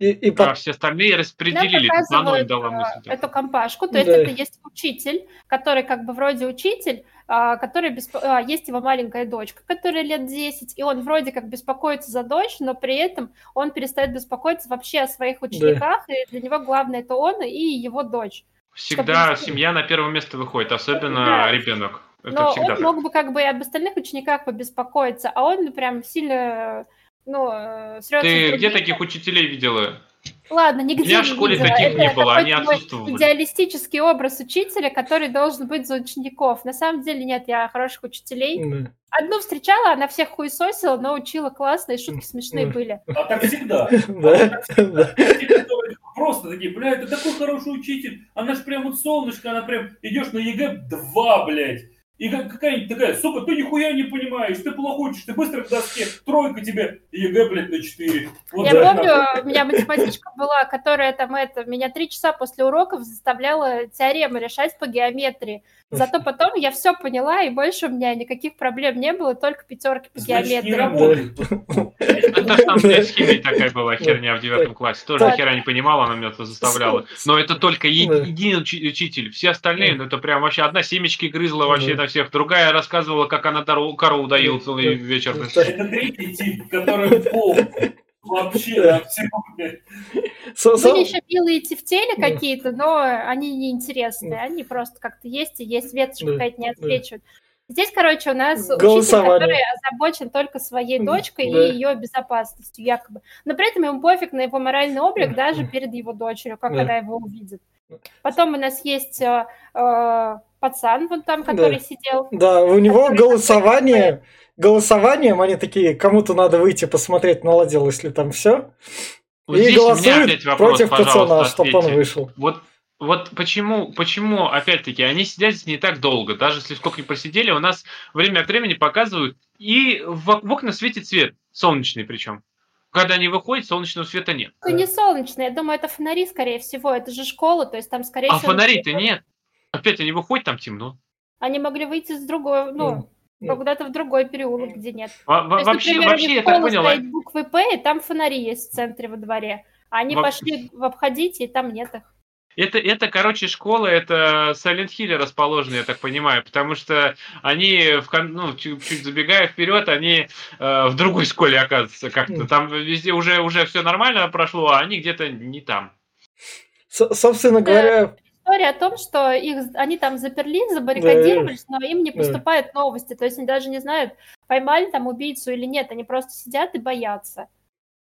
И, и а по... все остальные распределили. Нам дала мысль. Эту компашку, то есть да. это есть учитель, который как бы вроде учитель, который бесп... А, есть его маленькая дочка, которая лет 10, и он вроде как беспокоится за дочь, но при этом он перестает беспокоиться вообще о своих учениках, да. и для него главное это он и его дочь. Всегда чтобы... семья на первое место выходит, особенно да. ребенок. Это но он так. мог бы как бы и об остальных учениках побеспокоиться, а он прям сильно ну, э, Ты где таких учителей видела? Ладно, нигде У меня в школе видела. таких это не было, они отсутствовали. идеалистический образ учителя, который должен быть за учеников. На самом деле нет, я хороших учителей. Mm. Одну встречала, она всех хуесосила, но учила классно, и шутки смешные mm. были. А так всегда. Просто такие, бля, это такой хороший учитель, она ж прям вот солнышко, она прям, идешь на ЕГЭ, два, блядь. И какая-нибудь такая, сука, ты нихуя не понимаешь, ты плохо учишь, ты быстро к доске, тройка тебе, ЕГЭ, блядь, на 4. Вот Я помню, нахуй. у меня математичка была, которая там это, меня три часа после уроков заставляла теоремы решать по геометрии. Зато потом я все поняла, и больше у меня никаких проблем не было, только пятерки по геометрии. Это там с химией такая была херня в девятом классе. Тоже хера не понимала, она меня это заставляла. Но это только единый учитель. Все остальные, ну это прям вообще одна семечки грызла вообще на всех, другая рассказывала, как она корову доила целый вечер. Это третий тип, который пол Вообще, да, Были еще белые тефтели какие-то, но они не интересные. Они просто как-то есть, и есть веточка какая-то не отсвечивает. Здесь, короче, у нас учитель, который озабочен только своей дочкой да. и ее безопасностью, якобы. Но при этом ему пофиг на его моральный облик даже перед его дочерью, как да. она его увидит. Потом у нас есть э, э пацан вон там, который да. сидел. Да, у него голосование голосованием, они такие, кому-то надо выйти посмотреть, наладилось ли там все. Вот и голосуют вопрос, против пацана, чтобы он вышел. Вот вот почему, почему, опять-таки, они сидят здесь не так долго, даже если сколько не просидели, у нас время от времени показывают, и в, в окна светит свет, солнечный причем. Когда они выходят, солнечного света нет. Это не солнечный, я думаю, это фонари, скорее всего, это же школа, то есть там, скорее а всего... А фонари-то нет. Опять они выходят, там темно. Они могли выйти с другой, ну, ну, куда-то в другой переулок, где нет. Во есть, вообще, например, вообще, я так понял. стоит буквы П, и там фонари есть в центре во дворе. А они во... пошли в обходите, и там нет их. Это, это, короче, школа, это Silent Hill расположена, я так понимаю, потому что они, в, ну, чуть, чуть забегая вперед, они э, в другой школе оказываются как-то. Там везде уже, уже все нормально прошло, а они где-то не там. С собственно говоря, история о том, что их, они там заперли, забаррикадировались, да. но им не поступают да. новости. То есть они даже не знают, поймали там убийцу или нет. Они просто сидят и боятся.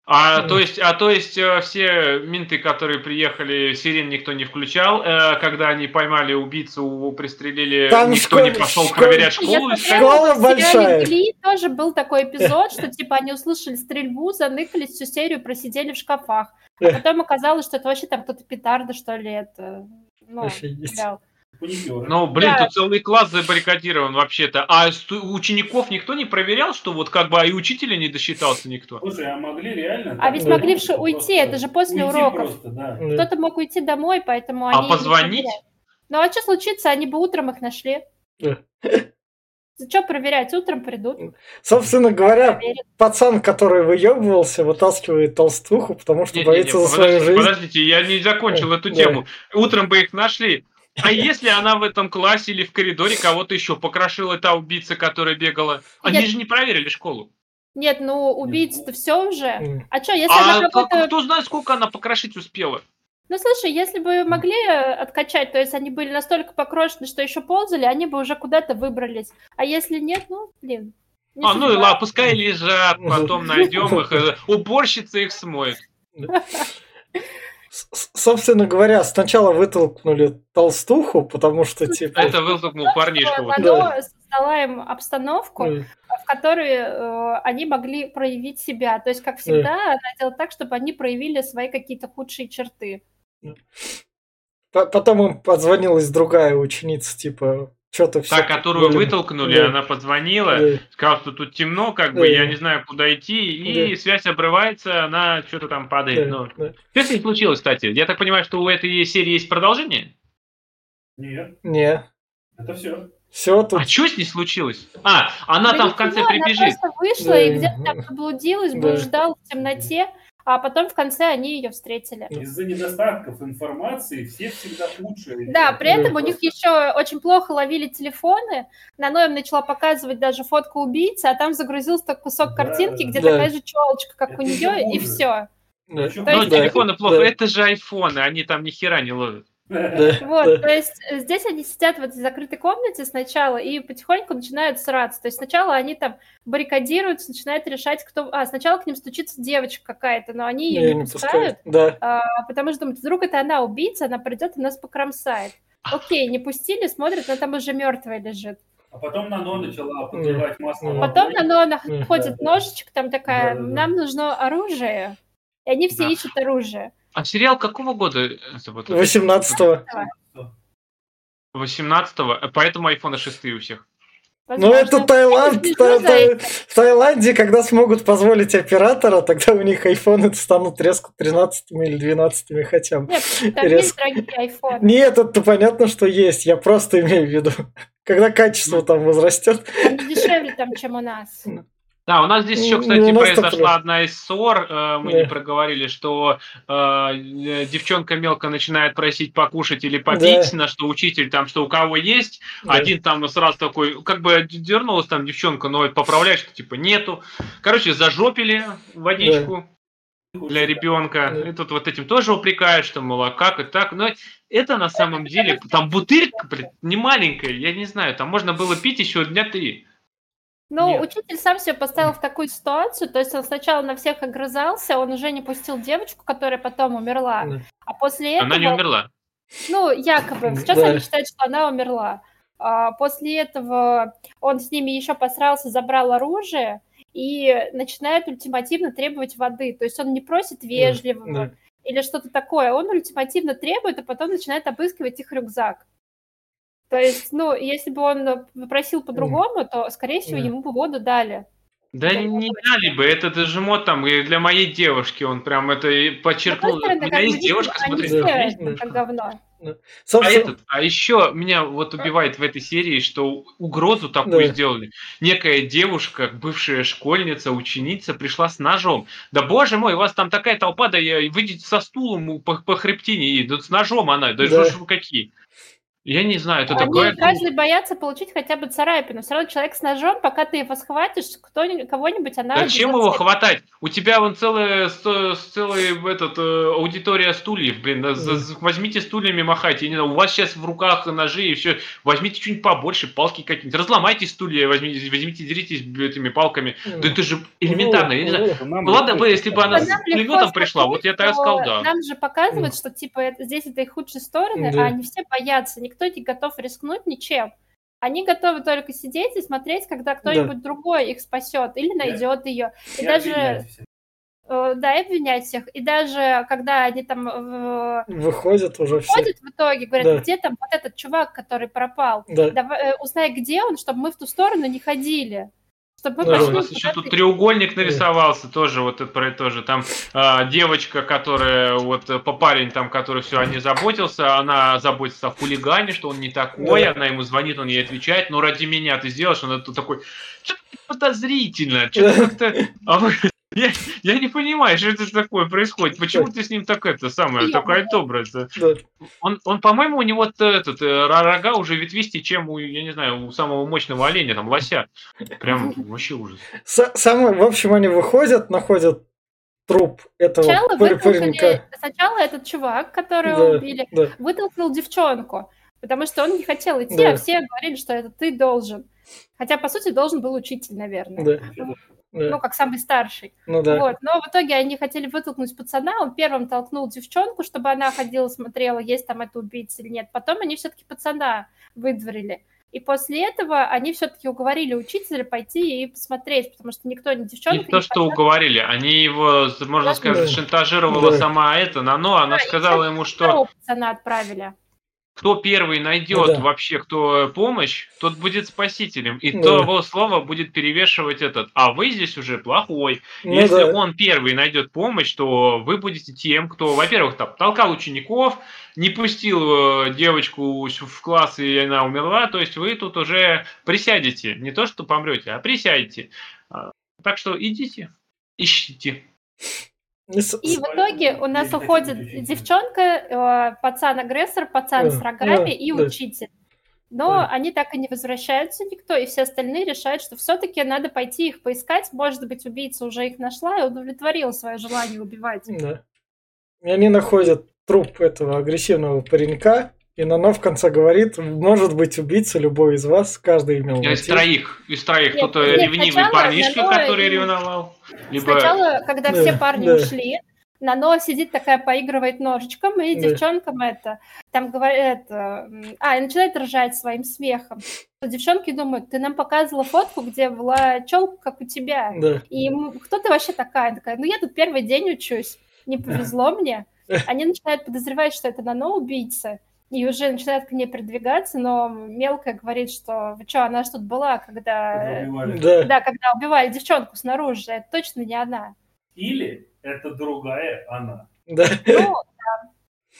А, то есть, а то есть э, все менты, которые приехали, сирен никто не включал, э, когда они поймали убийцу, пристрелили, Там никто школ... не пошел школ... проверять школу. Школа большая. Гли тоже был такой эпизод, что типа они услышали стрельбу, заныкались всю серию, просидели в шкафах. А потом оказалось, что это вообще там кто-то петарда, что ли, это ну, Ну, блин, да. тут целый класс забаррикадирован вообще-то. А учеников никто не проверял, что вот как бы, а и учителя не досчитался никто? Слушай, а могли реально? А ведь могли уйти, это же после уйти уроков. Просто, да. Кто-то мог уйти домой, поэтому а они... А позвонить? Ну, а что случится? Они бы утром их нашли. Что проверять? Утром придут. Собственно говоря, Проверят. пацан, который выебывался, вытаскивает толстуху, потому что не, боится не, не, за свою жизнь. Подождите, я не закончил эту тему. Утром бы их нашли. А если она в этом классе или в коридоре кого-то еще покрошила, та убийца, которая бегала? Они Нет. же не проверили школу. Нет, ну убийца-то все уже. А что, если а она какой-то... кто знает, сколько она покрошить успела? Ну, слушай, если бы могли э, откачать, то есть они были настолько покрошены, что еще ползали, они бы уже куда-то выбрались. А если нет, ну, блин. А, ну и ладно, пускай лежат, потом найдем их, э, уборщица их смоет. Собственно говоря, сначала вытолкнули толстуху, потому что типа... Это вытолкнул парнишку. Да. создала им обстановку, mm. в которой э, они могли проявить себя. То есть, как всегда, mm. она делала так, чтобы они проявили свои какие-то худшие черты. Потом им позвонилась другая ученица, типа, что-то все. Та, которую были... вытолкнули, да. она позвонила, да. сказала, что тут темно, как бы, я не знаю, куда идти, и да. связь обрывается, она что-то там падает. Да. Но... Да. Что с ней случилось, кстати? Я так понимаю, что у этой серии есть продолжение? Нет. Нет. Это все. Все тут. А что с ней случилось? А, она да там в конце прибежит. Она просто вышла да. и где-то там заблудилась, да. в темноте а потом в конце они ее встретили. Из-за недостатков информации все всегда лучше. Да, при этом у них еще очень плохо ловили телефоны. На Ноем начала показывать даже фотку убийцы, а там загрузился такой кусок да, картинки, где да. такая же челочка, как Это у нее, и все. Да. Но телефоны плохо, да. это же айфоны, они там ни хера не ловят. Вот, то есть э, здесь они сидят в этой закрытой комнате сначала и потихоньку начинают сраться. То есть сначала они там баррикадируются, начинают решать, кто... А, сначала к ним стучится девочка какая-то, но они ее не, не пускают, да. а, потому что думают, вдруг это она убийца, она придет и нас покромсает. Окей, не пустили, смотрят, но там уже мертвая лежит. А потом Нано начала подливать масло. Потом Нано находит ножичек, там такая, нам нужно оружие. И они все ищут оружие. А сериал какого года это вот? 18-го. 18-го, поэтому айфоны 6 у всех. Ну, это Таиланд. В Таиланде, когда смогут позволить оператора, тогда у них айфоны станут резко 13 или 12 хотя бы. Нет, там есть дорогие айфоны. Нет, это понятно, что есть. Я просто имею в виду. Когда качество там возрастет. Они дешевле там, чем у нас. Да, у нас здесь еще, кстати, произошла одна из ссор, э, мы не проговорили, что э, девчонка мелко начинает просить покушать или попить, на что учитель там, что у кого есть, один там сразу такой, как бы дернулась там девчонка, но поправляешь, что типа нету. Короче, зажопили водичку для ребенка. И тут вот этим тоже упрекают, что, мол, а как и так. Но это на самом деле, там бутырка, блин, не маленькая, я не знаю, там можно было пить еще дня три. Ну, Нет. учитель сам себя поставил в такую ситуацию, то есть он сначала на всех огрызался, он уже не пустил девочку, которая потом умерла, да. а после этого... Она не умерла. Ну, якобы. Сейчас да. они считают, что она умерла. А после этого он с ними еще посрался, забрал оружие и начинает ультимативно требовать воды. То есть он не просит вежливого да. Да. или что-то такое, он ультимативно требует, а потом начинает обыскивать их рюкзак. То есть, ну, если бы он попросил по-другому, то, скорее всего, ему бы воду дали. Да не, дали бы, это даже мод там и для моей девушки, он прям это подчеркнул. У меня есть девушка, смотри. Да, как говно. Да. А, этот, а еще меня вот убивает в этой серии, что угрозу такую да. сделали. Некая девушка, бывшая школьница, ученица, пришла с ножом. Да боже мой, у вас там такая толпа, да я выйдете со стулом по, по хребтине, и да с ножом она, да, да. что ж вы какие. Я не знаю, это Они такое... каждый боятся получить хотя бы царапину. Все равно человек с ножом, пока ты его схватишь, кто кого-нибудь, она... Зачем его хватать? У тебя вон целая, целая этот, э, аудитория стульев, блин. Mm. Возьмите стульями махайте. Я не знаю, у вас сейчас в руках ножи и все. Возьмите что-нибудь побольше, палки какие-нибудь. Разломайте стулья, возьмите, возьмите, деритесь этими палками. Mm. Да это же элементарно. я не знаю. Ладно бы, если бы она с пулеметом пришла, вот я так сказал, да. Нам же показывают, что типа здесь это их худшие стороны, а они все боятся никто не готов рискнуть ничем. Они готовы только сидеть и смотреть, когда кто-нибудь да. другой их спасет или найдет ее. И, даже э, да, и обвинять всех. И даже когда они там выходят уже выходят все. в итоге, говорят, да. где там вот этот чувак, который пропал, да. Давай, э, узнай, где он, чтобы мы в ту сторону не ходили. Чтобы да, у нас еще тут треугольник нарисовался, тоже вот это про это тоже. Там а, девочка, которая вот по парень там, который все о ней заботился, она заботится о хулигане, что он не такой, да. она ему звонит, он ей отвечает, но ради меня ты сделаешь, он это такой, что-то подозрительно, что-то как-то... Я, я не понимаю, что это такое происходит. Почему ты с ним так это самое, такая добрая? Он, он, по-моему, у него этот э, рога уже ветвистее, чем у, я не знаю, у самого мощного оленя, там, лося. Прям вообще ужас. Самое, в общем, они выходят, находят труп этого сначала паренька. Сначала этот чувак, которого да, убили, да. вытолкнул девчонку, потому что он не хотел идти, да. а все говорили, что это ты должен. Хотя, по сути, должен был учитель, наверное. Да. Да. Ну, как самый старший. Ну да. Вот. Но в итоге они хотели вытолкнуть пацана, он первым толкнул девчонку, чтобы она ходила, смотрела, есть там это убийца или нет. Потом они все-таки пацана выдворили. И после этого они все-таки уговорили учителя пойти и посмотреть, потому что никто не девчонка. Не то, что уговорили, они его, можно сказать, шантажировала да. сама это, но она да, сказала ему, что... пацана отправили кто первый найдет да. вообще кто помощь, тот будет спасителем. И да. того слова будет перевешивать этот. А вы здесь уже плохой. Ну, Если да. он первый найдет помощь, то вы будете тем, кто, во-первых, там, толкал учеников, не пустил э, девочку в класс, и она умерла. То есть вы тут уже присядете. Не то, что помрете, а присядете. А, так что идите, ищите. И в итоге у нас уходит девчонка, э, пацан-агрессор, пацан с рогами и учитель. Но они так и не возвращаются никто, и все остальные решают, что все-таки надо пойти их поискать. Может быть, убийца уже их нашла и удовлетворила свое желание убивать. Да. И они находят труп этого агрессивного паренька, и Нано в конце говорит, может быть убийца любой из вас, каждый имел Из троих, из троих, кто-то ревнивый парнишка, который и... ревновал. Либо... Сначала, когда да, все парни да. ушли, Нано сидит такая, поигрывает ножичком, и да. девчонкам это, там говорит, а, и начинает ржать своим смехом. Девчонки думают, ты нам показывала фотку, где была челка, как у тебя. Да. И кто ты вообще такая? Такая, ну я тут первый день учусь, не повезло мне. Они начинают подозревать, что это Нано убийца. И уже начинает к ней продвигаться, но мелкая говорит, что вы что, она же тут была, когда... Да. да, когда убивали девчонку снаружи, это точно не она. Или это другая она. Да. Ну, да.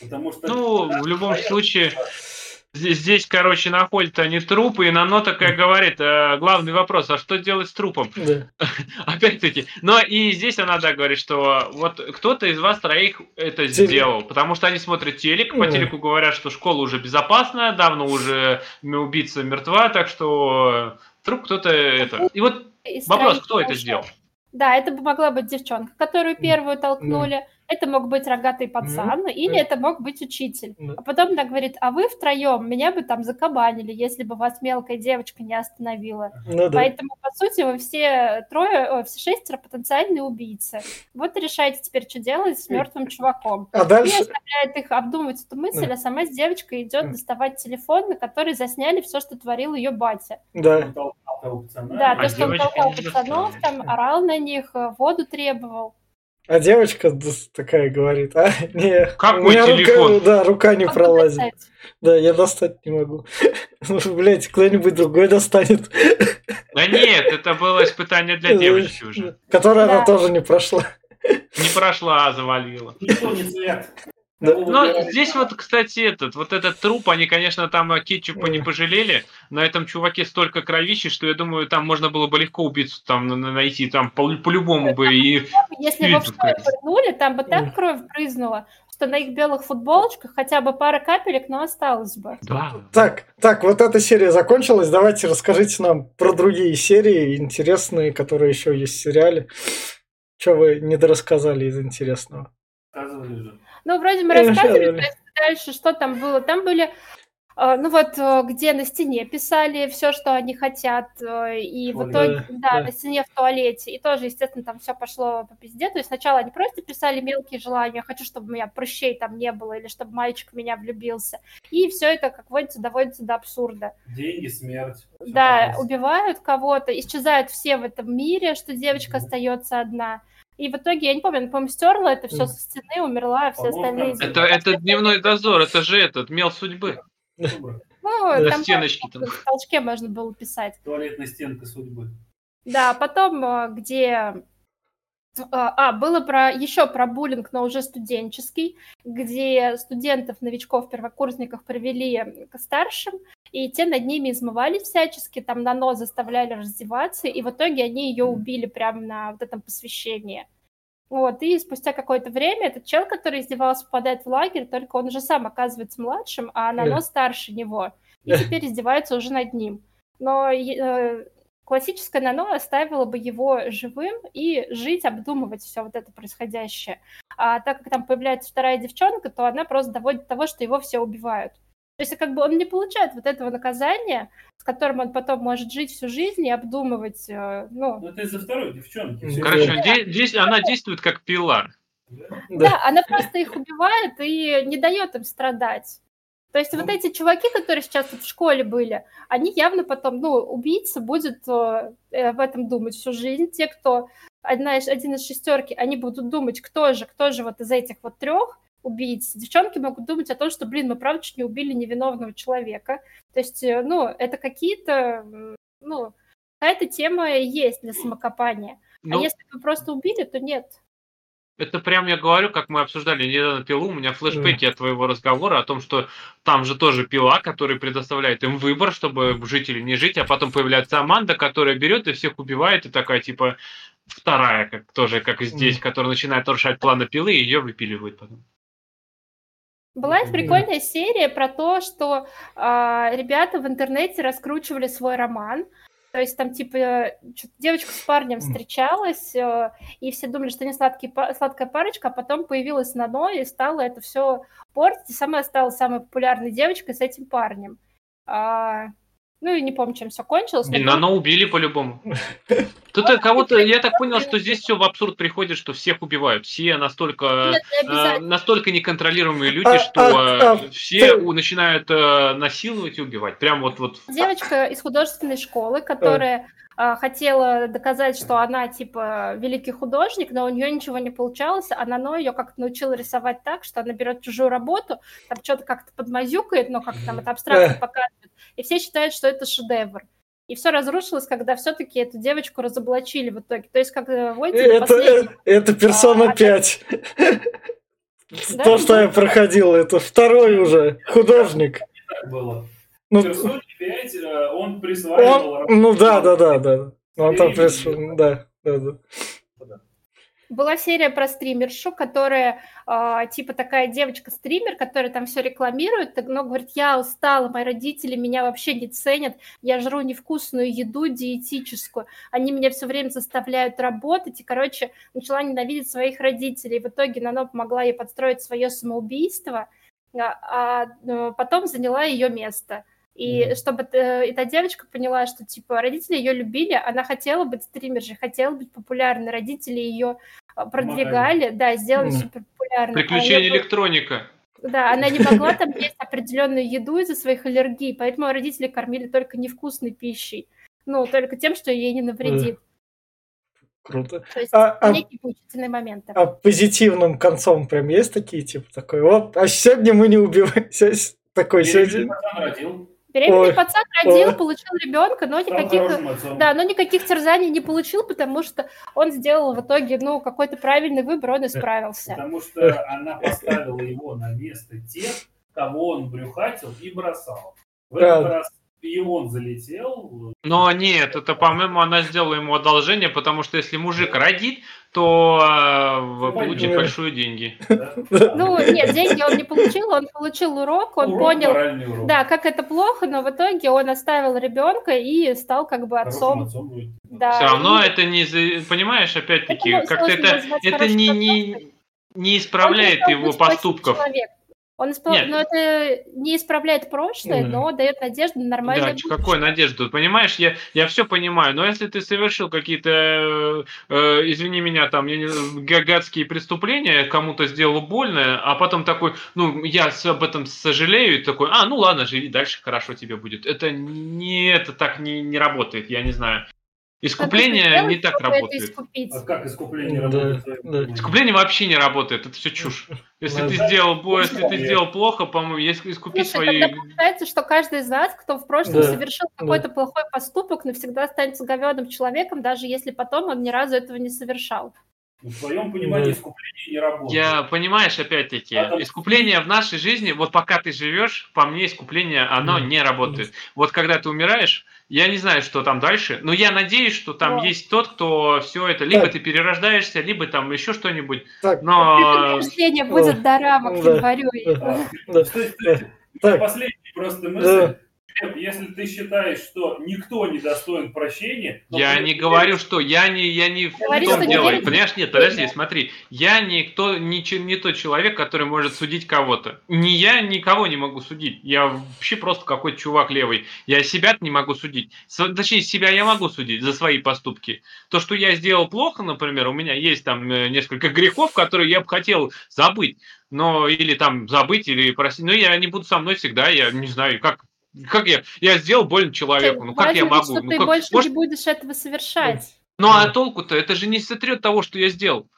Потому что... Ну, в любом случае, Здесь, здесь, короче, находят они трупы, и Нано такая говорит, э, главный вопрос, а что делать с трупом? Да. Опять-таки. Но и здесь она, да, говорит, что вот кто-то из вас троих это Телек. сделал, потому что они смотрят телек, по телеку говорят, что школа уже безопасная, давно уже убийца мертва, так что труп кто-то это... И вот вопрос, кто это сделал? Да, это бы могла быть девчонка, которую первую толкнули. Mm это мог быть рогатый пацан, mm-hmm. или это мог быть учитель. Mm-hmm. А потом она говорит, а вы втроем меня бы там закабанили, если бы вас мелкая девочка не остановила. Ну, да. Поэтому, по сути, вы все трое, о, все шестеро потенциальные убийцы. Вот решайте теперь, что делать с мертвым чуваком. А дальше... И оставляет их обдумывать эту мысль, да. а сама с девочкой идет доставать телефон, на который засняли все, что творил ее батя. Да. Да, то, что он толкал пацанов, там орал на них, э, воду требовал. А девочка такая говорит, а, не, Какой у меня телефон? Рука, да, рука не как пролазит. Достать? Да, я достать не могу. Ну, блядь, кто-нибудь другой достанет. Да нет, это было испытание для девочки уже. Которое да. она тоже не прошла. Не прошла, а завалила. Не цвет. Но здесь вот, кстати, этот, вот этот труп, они, конечно, там кетчупа не пожалели. На этом чуваке столько кровищи, что я думаю, там можно было бы легко убийцу там найти, там по-любому бы и... Если его в пырнули, там бы так кровь прызнула, что на их белых футболочках хотя бы пара капелек, но осталось бы. Да. Так, так, вот эта серия закончилась. Давайте расскажите нам про другие серии интересные, которые еще есть в сериале. Что вы не дорассказали из интересного? Рассказывали же. Ну, вроде мы рассказывали, дальше что там было. Там были а, ну вот, э, где на стене писали все, что они хотят, э, и в итоге, да, да, на стене в туалете, и тоже, естественно, там все пошло по пизде, то есть сначала они просто писали мелкие желания, хочу, чтобы у меня прыщей там не было, или чтобы мальчик в меня влюбился, и все это, как водится, доводится до абсурда. Деньги, смерть. Да, убивают кого-то, исчезают все в этом мире, что девочка остается одна, и в итоге, я не помню, она, по-моему, стерла это все со стены, умерла, а все остальные... Это, это дневной дозор, это же этот, мел судьбы. Ну, там стеночки там. В толчке можно было писать. Туалетная стенка судьбы. Да, потом, э, где а, а, было про еще про буллинг, но уже студенческий, где студентов, новичков, первокурсников привели к старшим, и те над ними измывались всячески, там на нос заставляли раздеваться, и в итоге они ее убили прямо на вот этом посвящении. Вот, и спустя какое-то время этот чел, который издевался, попадает в лагерь, только он уже сам оказывается младшим, а Нано старше него, и теперь издевается уже над ним. Но э, классическое нано оставило бы его живым и жить, обдумывать все вот это происходящее. А так как там появляется вторая девчонка, то она просто доводит до того, что его все убивают. То есть как бы он не получает вот этого наказания, с которым он потом может жить всю жизнь и обдумывать, э, ну... Ну это из-за второй девчонки. Короче, здесь она действует как пила. Да. да, она просто их убивает и не дает им страдать. То есть вот эти чуваки, которые сейчас тут в школе были, они явно потом, ну, убийца будет э, э в этом думать всю жизнь. Те, кто одна, один из шестерки, они будут думать, кто же, кто же вот из этих вот трех убийц. Девчонки могут думать о том, что, блин, мы правда чуть не убили невиновного человека. То есть, э, ну, это какие-то, ну, какая-то тема есть для самокопания. А ну, а если вы просто убили, то нет. Это прям я говорю, как мы обсуждали недавно пилу, у меня флешбеки от твоего разговора о том, что там же тоже пила, которая предоставляет им выбор, чтобы жить или не жить, а потом появляется Аманда, которая берет и всех убивает, и такая типа вторая, как тоже как здесь, которая начинает нарушать планы пилы, и ее выпиливают потом. Была есть прикольная серия про то, что э, ребята в интернете раскручивали свой роман, то есть там типа девочка с парнем встречалась, э, и все думали, что они сладкие, сладкая парочка, а потом появилась Нано и стала это все портить, и сама стала самой популярной девочкой с этим парнем. А, ну и не помню, чем все кончилось. И Нано убили по-любому. Тут кого-то, я так понял, что здесь все в абсурд приходит, что всех убивают. Все настолько, э, настолько неконтролируемые люди, а, что а, а, все начинают э, насиловать и убивать. Прям вот вот. Девочка из художественной школы, которая хотела доказать, что она, типа, великий художник, но у нее ничего не получалось, а Нано ее как-то научила рисовать так, что она берет чужую работу, там что-то как-то подмазюкает, но как-то там это абстрактно показывает, и все считают, что это шедевр. И все разрушилось, когда все-таки эту девочку разоблачили в итоге. То есть, как Войти это, последний... это персона а, 5. Да? То, что я проходил, это второй уже художник. Было. Ну, 5 э, он присваивал... Он, ну да, да, да, да. Он там присваивал, да, да, да. Была серия про стримершу, которая э, типа такая девочка-стример, которая там все рекламирует, но говорит, я устала, мои родители меня вообще не ценят, я жру невкусную еду диетическую, они меня все время заставляют работать, и, короче, начала ненавидеть своих родителей. В итоге Нано помогла ей подстроить свое самоубийство, а, а ну, потом заняла ее место. И mm. чтобы э, эта девочка поняла, что типа родители ее любили, она хотела быть стримершей, хотела быть популярной, родители ее а, продвигали, Помогали. да, сделали mm. супер популярной. Приключения а электроника. Да, она не могла там есть определенную еду из-за своих аллергий, поэтому родители кормили только невкусной пищей. Ну, только тем, что ей не навредит. Круто. То есть а, а некие поучительные моменты. А позитивным концом прям есть такие, типа, такой, вот, а сегодня мы не убиваем. Такой сегодня... Беременный ой, пацан родил, ой. получил ребенка, но никаких, да, но никаких терзаний не получил, потому что он сделал в итоге, ну, какой-то правильный выбор, он исправился. Потому что она поставила его на место тех, кого он брюхатил и бросал. В этот раз и он залетел. Но нет, это, по-моему, она сделала ему одолжение, потому что если мужик родит, то э, получит большие деньги. Ну, нет, деньги он не получил, он получил урок, он урок, понял, да, как это плохо, но в итоге он оставил ребенка и стал как бы отцом. отцом да. Все равно это не, понимаешь, опять-таки, как-то это, это не, не, не исправляет его поступков. Человек. Он испол... Нет. но это не исправляет прошлое, mm. но дает надежду на нормальное да, какой надежду? Понимаешь, я, я все понимаю, но если ты совершил какие-то, э, извини меня, там, я не, гадские преступления, кому-то сделал больно, а потом такой, ну, я об этом сожалею, и такой, а, ну ладно, живи дальше, хорошо тебе будет. Это не, это так не, не работает, я не знаю. Искупление не так работает. А как искупление работает? Да, Искупление вообще не работает, это все чушь. Если ты сделал, если ты сделал плохо, по-моему, если искупить свои... Тогда получается, что каждый из нас, кто в прошлом да, совершил какой-то да. плохой поступок, навсегда останется говёным человеком, даже если потом он ни разу этого не совершал. В своем понимании искупление не работает. Я, понимаешь, опять-таки, а искупление в нашей жизни, вот пока ты живешь, по мне искупление, оно mm. не работает. Вот когда ты умираешь, я не знаю, что там дальше, но я надеюсь, что там вот. есть тот, кто все это, либо так. ты перерождаешься, либо там еще что-нибудь. Так. Но... Перерождение будет дорама к январю. Последний просто мысль. Если ты считаешь, что никто не достоин прощения... Я не говорю, что я не, я не в том дело. Понимаешь, нет, подожди, смотри. Я никто, не, не тот человек, который может судить кого-то. Ни я никого не могу судить. Я вообще просто какой-то чувак левый. Я себя не могу судить. Точнее, себя я могу судить за свои поступки. То, что я сделал плохо, например, у меня есть там э, несколько грехов, которые я бы хотел забыть но или там забыть, или простить. Но я не буду со мной всегда, я не знаю, как как я? Я сделал больно человеку. Ну как я могу? Что ну, ты как, больше может... не будешь этого совершать. Ну а толку-то? Это же не сотрет того, что я сделал.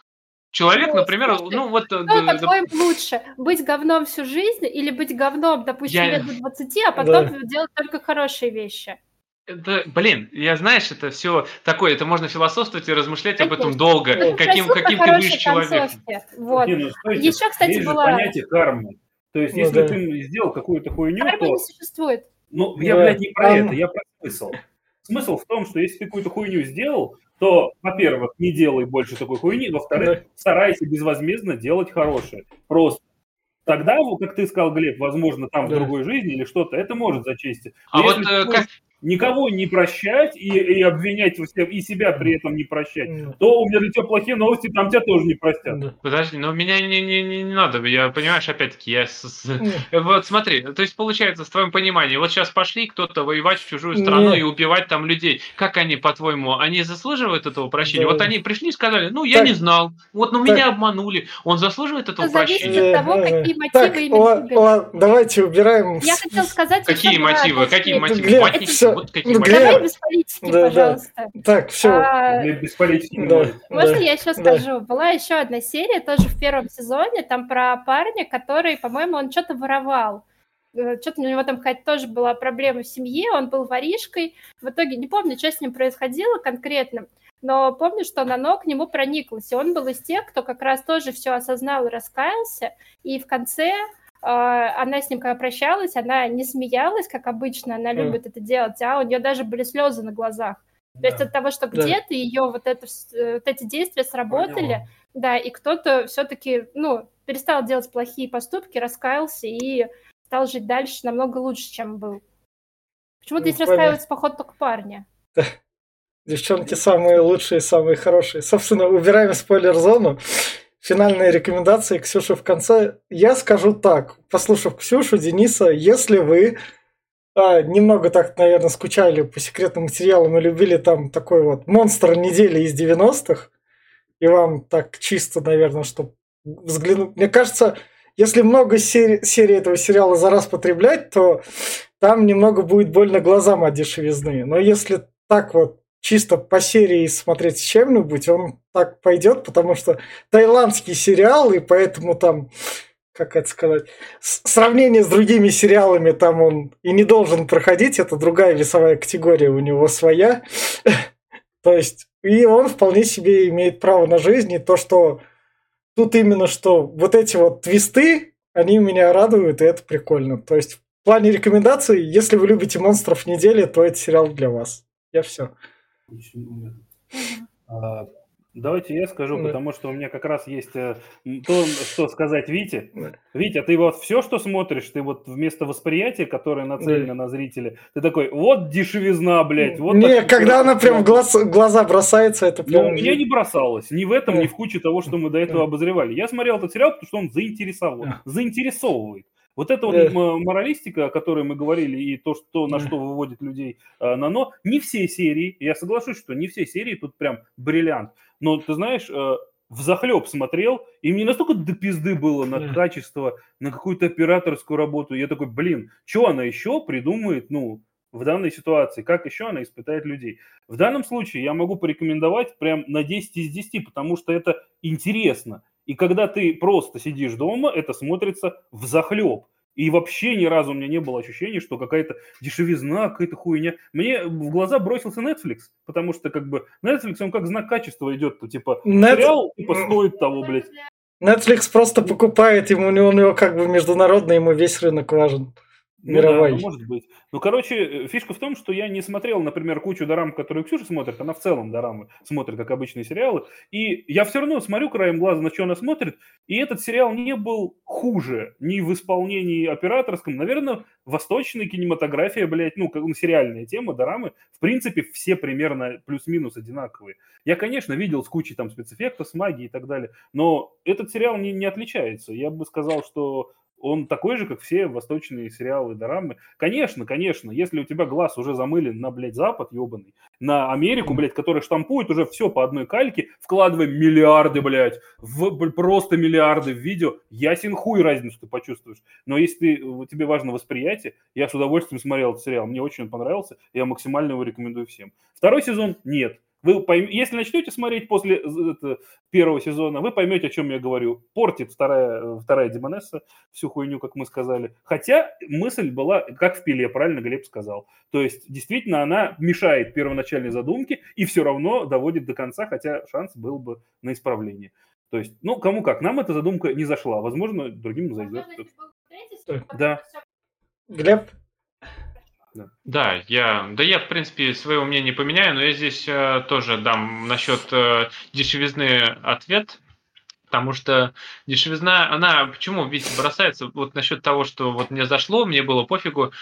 Человек, ну, например, слушай, ну вот... Что да, по-твоему лучше? Быть говном всю жизнь или быть говном, допустим, я... лет до 20, а потом да. делать только хорошие вещи? Это, блин, я знаешь, это все такое, это можно философствовать и размышлять об этом долго, ну, каким, каким ты будешь человеком. Вот. Не, ну, Еще, кстати, есть была... понятие кармы. То есть, ну, если да. ты сделал какую-то хуйню, Карма то... не существует. Ну, я, блядь, не про это, я про смысл. Смысл в том, что если ты какую-то хуйню сделал, то, во-первых, не делай больше такой хуйни, во-вторых, старайся безвозмездно делать хорошее. Просто. Тогда, как ты сказал, Глеб, возможно, там да. в другой жизни или что-то, это может зачесть. А вот э, как, никого не прощать и, и обвинять и себя при этом не прощать, mm. то у меня для тебя плохие новости, там тебя тоже не простят. Подожди, но меня не, не, не, не надо, я, понимаешь, опять-таки, я... С, mm. Вот смотри, то есть получается, с твоим пониманием, вот сейчас пошли кто-то воевать в чужую страну mm. и убивать там людей. Как они, по-твоему, они заслуживают этого прощения? Да. Вот они пришли и сказали, ну, я так. не знал, вот, ну, так. меня обманули, он заслуживает этого Это прощения? от того, какие мотивы так. Ладно, давайте убираем. Я хотел сказать... Какие мотивы? Какие мотивы? Все, Да, вот какие. Глеб, Давай без политики, Да, да. пожалуйста. Так, все. А, без политики Да. Можно Да, я еще да. скажу? Была еще одна серия, тоже в первом сезоне, там про парня, который, по-моему, он что-то воровал. Что-то у него там какая-то тоже была проблема в семье, он был воришкой. В итоге не помню, что с ним происходило конкретно, но помню, что Нано к нему прониклась. И он был из тех, кто как раз тоже все осознал и раскаялся. И в конце э, она с ним, когда прощалась, она не смеялась, как обычно, она любит это делать, а у нее даже были слезы на глазах. То есть от того, что Да. где-то ее вот, это, э, вот эти действия сработали, да, и кто-то все-таки, ну, перестал делать плохие поступки, раскаялся и стал жить дальше намного лучше, чем был. Почему-то Ну, здесь раскаиваются, походу, только парни. Девчонки самые лучшие, самые хорошие. Собственно, убираем спойлер-зону. Финальные рекомендации Ксюши в конце. Я скажу так, послушав Ксюшу, Дениса, если вы а, немного так, наверное, скучали по секретным материалам и любили там такой вот монстр недели из 90-х, и вам так чисто, наверное, чтобы взглянуть. Мне кажется, если много сери- серий этого сериала за раз потреблять, то там немного будет больно глазам от дешевизны. Но если так вот чисто по серии смотреть с чем-нибудь, он так пойдет, потому что таиландский сериал, и поэтому там, как это сказать, сравнение с другими сериалами там он и не должен проходить, это другая весовая категория у него своя. То есть, и он вполне себе имеет право на жизнь, и то, что тут именно что вот эти вот твисты, они меня радуют, и это прикольно. То есть, в плане рекомендаций, если вы любите монстров недели, то это сериал для вас. Я все. А, Давайте я скажу, Да. потому что у меня как раз есть э, то, что сказать Вите. Да. Витя, ты вот все, что смотришь, ты вот вместо восприятия, которое нацелено на зрителя, ты такой, вот дешевизна, блядь. Вот не, так- когда она прям в глаз- глаза бросается, это Ну, прям... у меня не бросалось. Ни в этом, Да. ни в куче того, что мы до этого обозревали. Я смотрел этот сериал, потому что он заинтересовал, Да. заинтересовывает. Вот эта вот м- моралистика, о которой мы говорили, и то, что, на что выводит людей э, на но, не все серии, я соглашусь, что не все серии тут прям бриллиант. Но ты знаешь, в захлеб смотрел, и мне настолько до пизды было на качество, на какую-то операторскую работу. Я такой, блин, что она еще придумает, ну, в данной ситуации, как еще она испытает людей. В данном случае я могу порекомендовать прям на 10 из 10, потому что это интересно. И когда ты просто сидишь дома, это смотрится в захлеб. И вообще ни разу у меня не было ощущения, что какая-то дешевизна, какая-то хуйня. Мне в глаза бросился Netflix, потому что как бы Netflix, он как знак качества идет, то, типа Нет. сериал типа стоит того, блядь. Netflix просто покупает, ему, у него как бы международный, ему весь рынок важен. Ну да, Мировой. ну, может быть. Ну, короче, э, фишка в том, что я не смотрел, например, кучу дорам, которые Ксюша смотрит, она в целом дорамы смотрит, как обычные сериалы, и я все равно смотрю краем глаза, на что она смотрит, и этот сериал не был хуже ни в исполнении операторском, наверное, восточная кинематография, блядь, ну, как ну, сериальная тема, дорамы, в принципе, все примерно плюс-минус одинаковые. Я, конечно, видел с кучей там спецэффектов, с магией и так далее, но этот сериал не, не отличается. Я бы сказал, что он такой же, как все восточные сериалы, дорамы. Конечно, конечно, если у тебя глаз уже замылен на, блядь, Запад ебаный, на Америку, блядь, который штампует уже все по одной кальке, вкладывая миллиарды, блядь, в, просто миллиарды в видео, ясен хуй разницу ты почувствуешь. Но если ты, э, тебе важно восприятие, я с удовольствием смотрел этот сериал, мне очень он понравился, я максимально его рекомендую всем. Второй сезон нет. Вы пойм- Если начнете смотреть после первого сезона, вы поймете, о чем я говорю. Портит вторая, э, вторая Демонесса всю хуйню, как мы сказали. Хотя мысль была, как в пиле, правильно Глеб сказал. То есть, действительно, она мешает первоначальной задумке и все равно доводит до конца, хотя шанс был бы на исправление. То есть, ну, кому как, нам эта задумка не зашла. Возможно, другим зайдет. Да. Глеб? Да, я, да я, в принципе, своего мнения не поменяю, но я здесь э, тоже дам насчет э, дешевизны ответ, потому что дешевизна, она почему, видите, бросается вот насчет того, что вот мне зашло, мне было пофигу,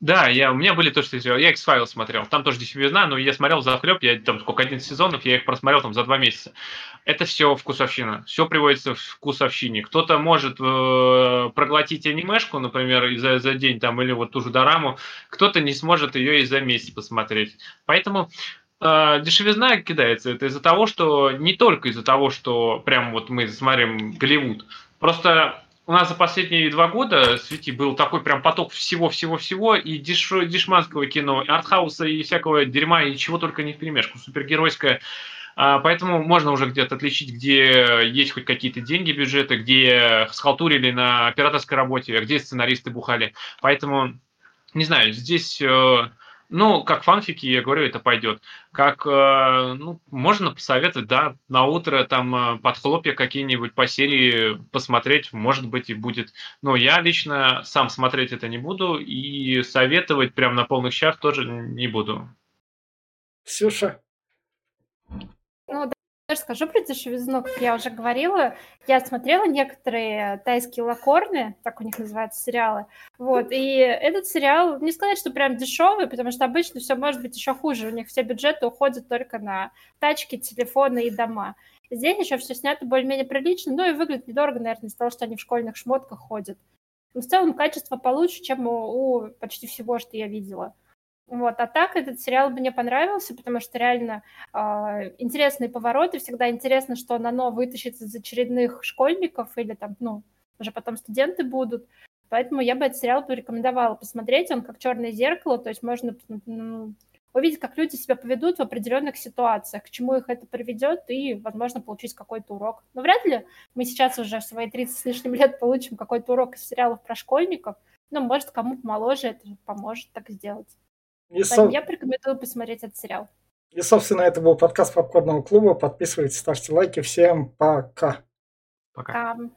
да, я, у меня были то, что я X-File смотрел. Там тоже дешевизна, но я смотрел за хлеб, я там сколько, 11 сезонов, я их просмотрел там за два месяца. Это все вкусовщина. Все приводится в вкусовщине. Кто-то может э, проглотить анимешку, например, за, за день там, или вот ту же дораму, кто-то не сможет ее и за месяц посмотреть. Поэтому э, дешевизна кидается. Это из-за того, что не только из-за того, что прям вот мы смотрим Голливуд. Просто у нас за последние два года, Свети, был такой прям поток всего-всего-всего, и деш, дешманского кино, и артхауса, и всякого дерьма, и чего только не в перемешку, супергеройское. А, поэтому можно уже где-то отличить, где есть хоть какие-то деньги, бюджеты, где схалтурили на операторской работе, где сценаристы бухали. Поэтому, не знаю, здесь э, ну, как фанфики, я говорю, это пойдет. Как, э, ну, можно посоветовать, да, на утро там э, под хлопья какие-нибудь по серии посмотреть, может быть, и будет. Но я лично сам смотреть это не буду и советовать прям на полных щах тоже не буду. Ксюша? Ну, даже скажу про дешевизну, как я уже говорила, я смотрела некоторые тайские лакорны, так у них называются сериалы, вот, и этот сериал, не сказать, что прям дешевый, потому что обычно все может быть еще хуже, у них все бюджеты уходят только на тачки, телефоны и дома. Здесь еще все снято более-менее прилично, ну и выглядит недорого, наверное, из-за того, что они в школьных шмотках ходят. Но в целом качество получше, чем у, у почти всего, что я видела. Вот. А так этот сериал мне понравился, потому что реально э, интересные повороты. Всегда интересно, что оно вытащит из очередных школьников или там, ну, уже потом студенты будут. Поэтому я бы этот сериал порекомендовала посмотреть. Он как черное зеркало, то есть можно ну, увидеть, как люди себя поведут в определенных ситуациях, к чему их это приведет, и, возможно, получить какой-то урок. Но вряд ли мы сейчас уже в свои 30 с лишним лет получим какой-то урок из сериалов про школьников. Но, может, кому помоложе это поможет так сделать. И со... Я порекомендую посмотреть этот сериал. И, собственно, это был подкаст Попкорного клуба. Подписывайтесь, ставьте лайки. Всем пока. Пока. Um...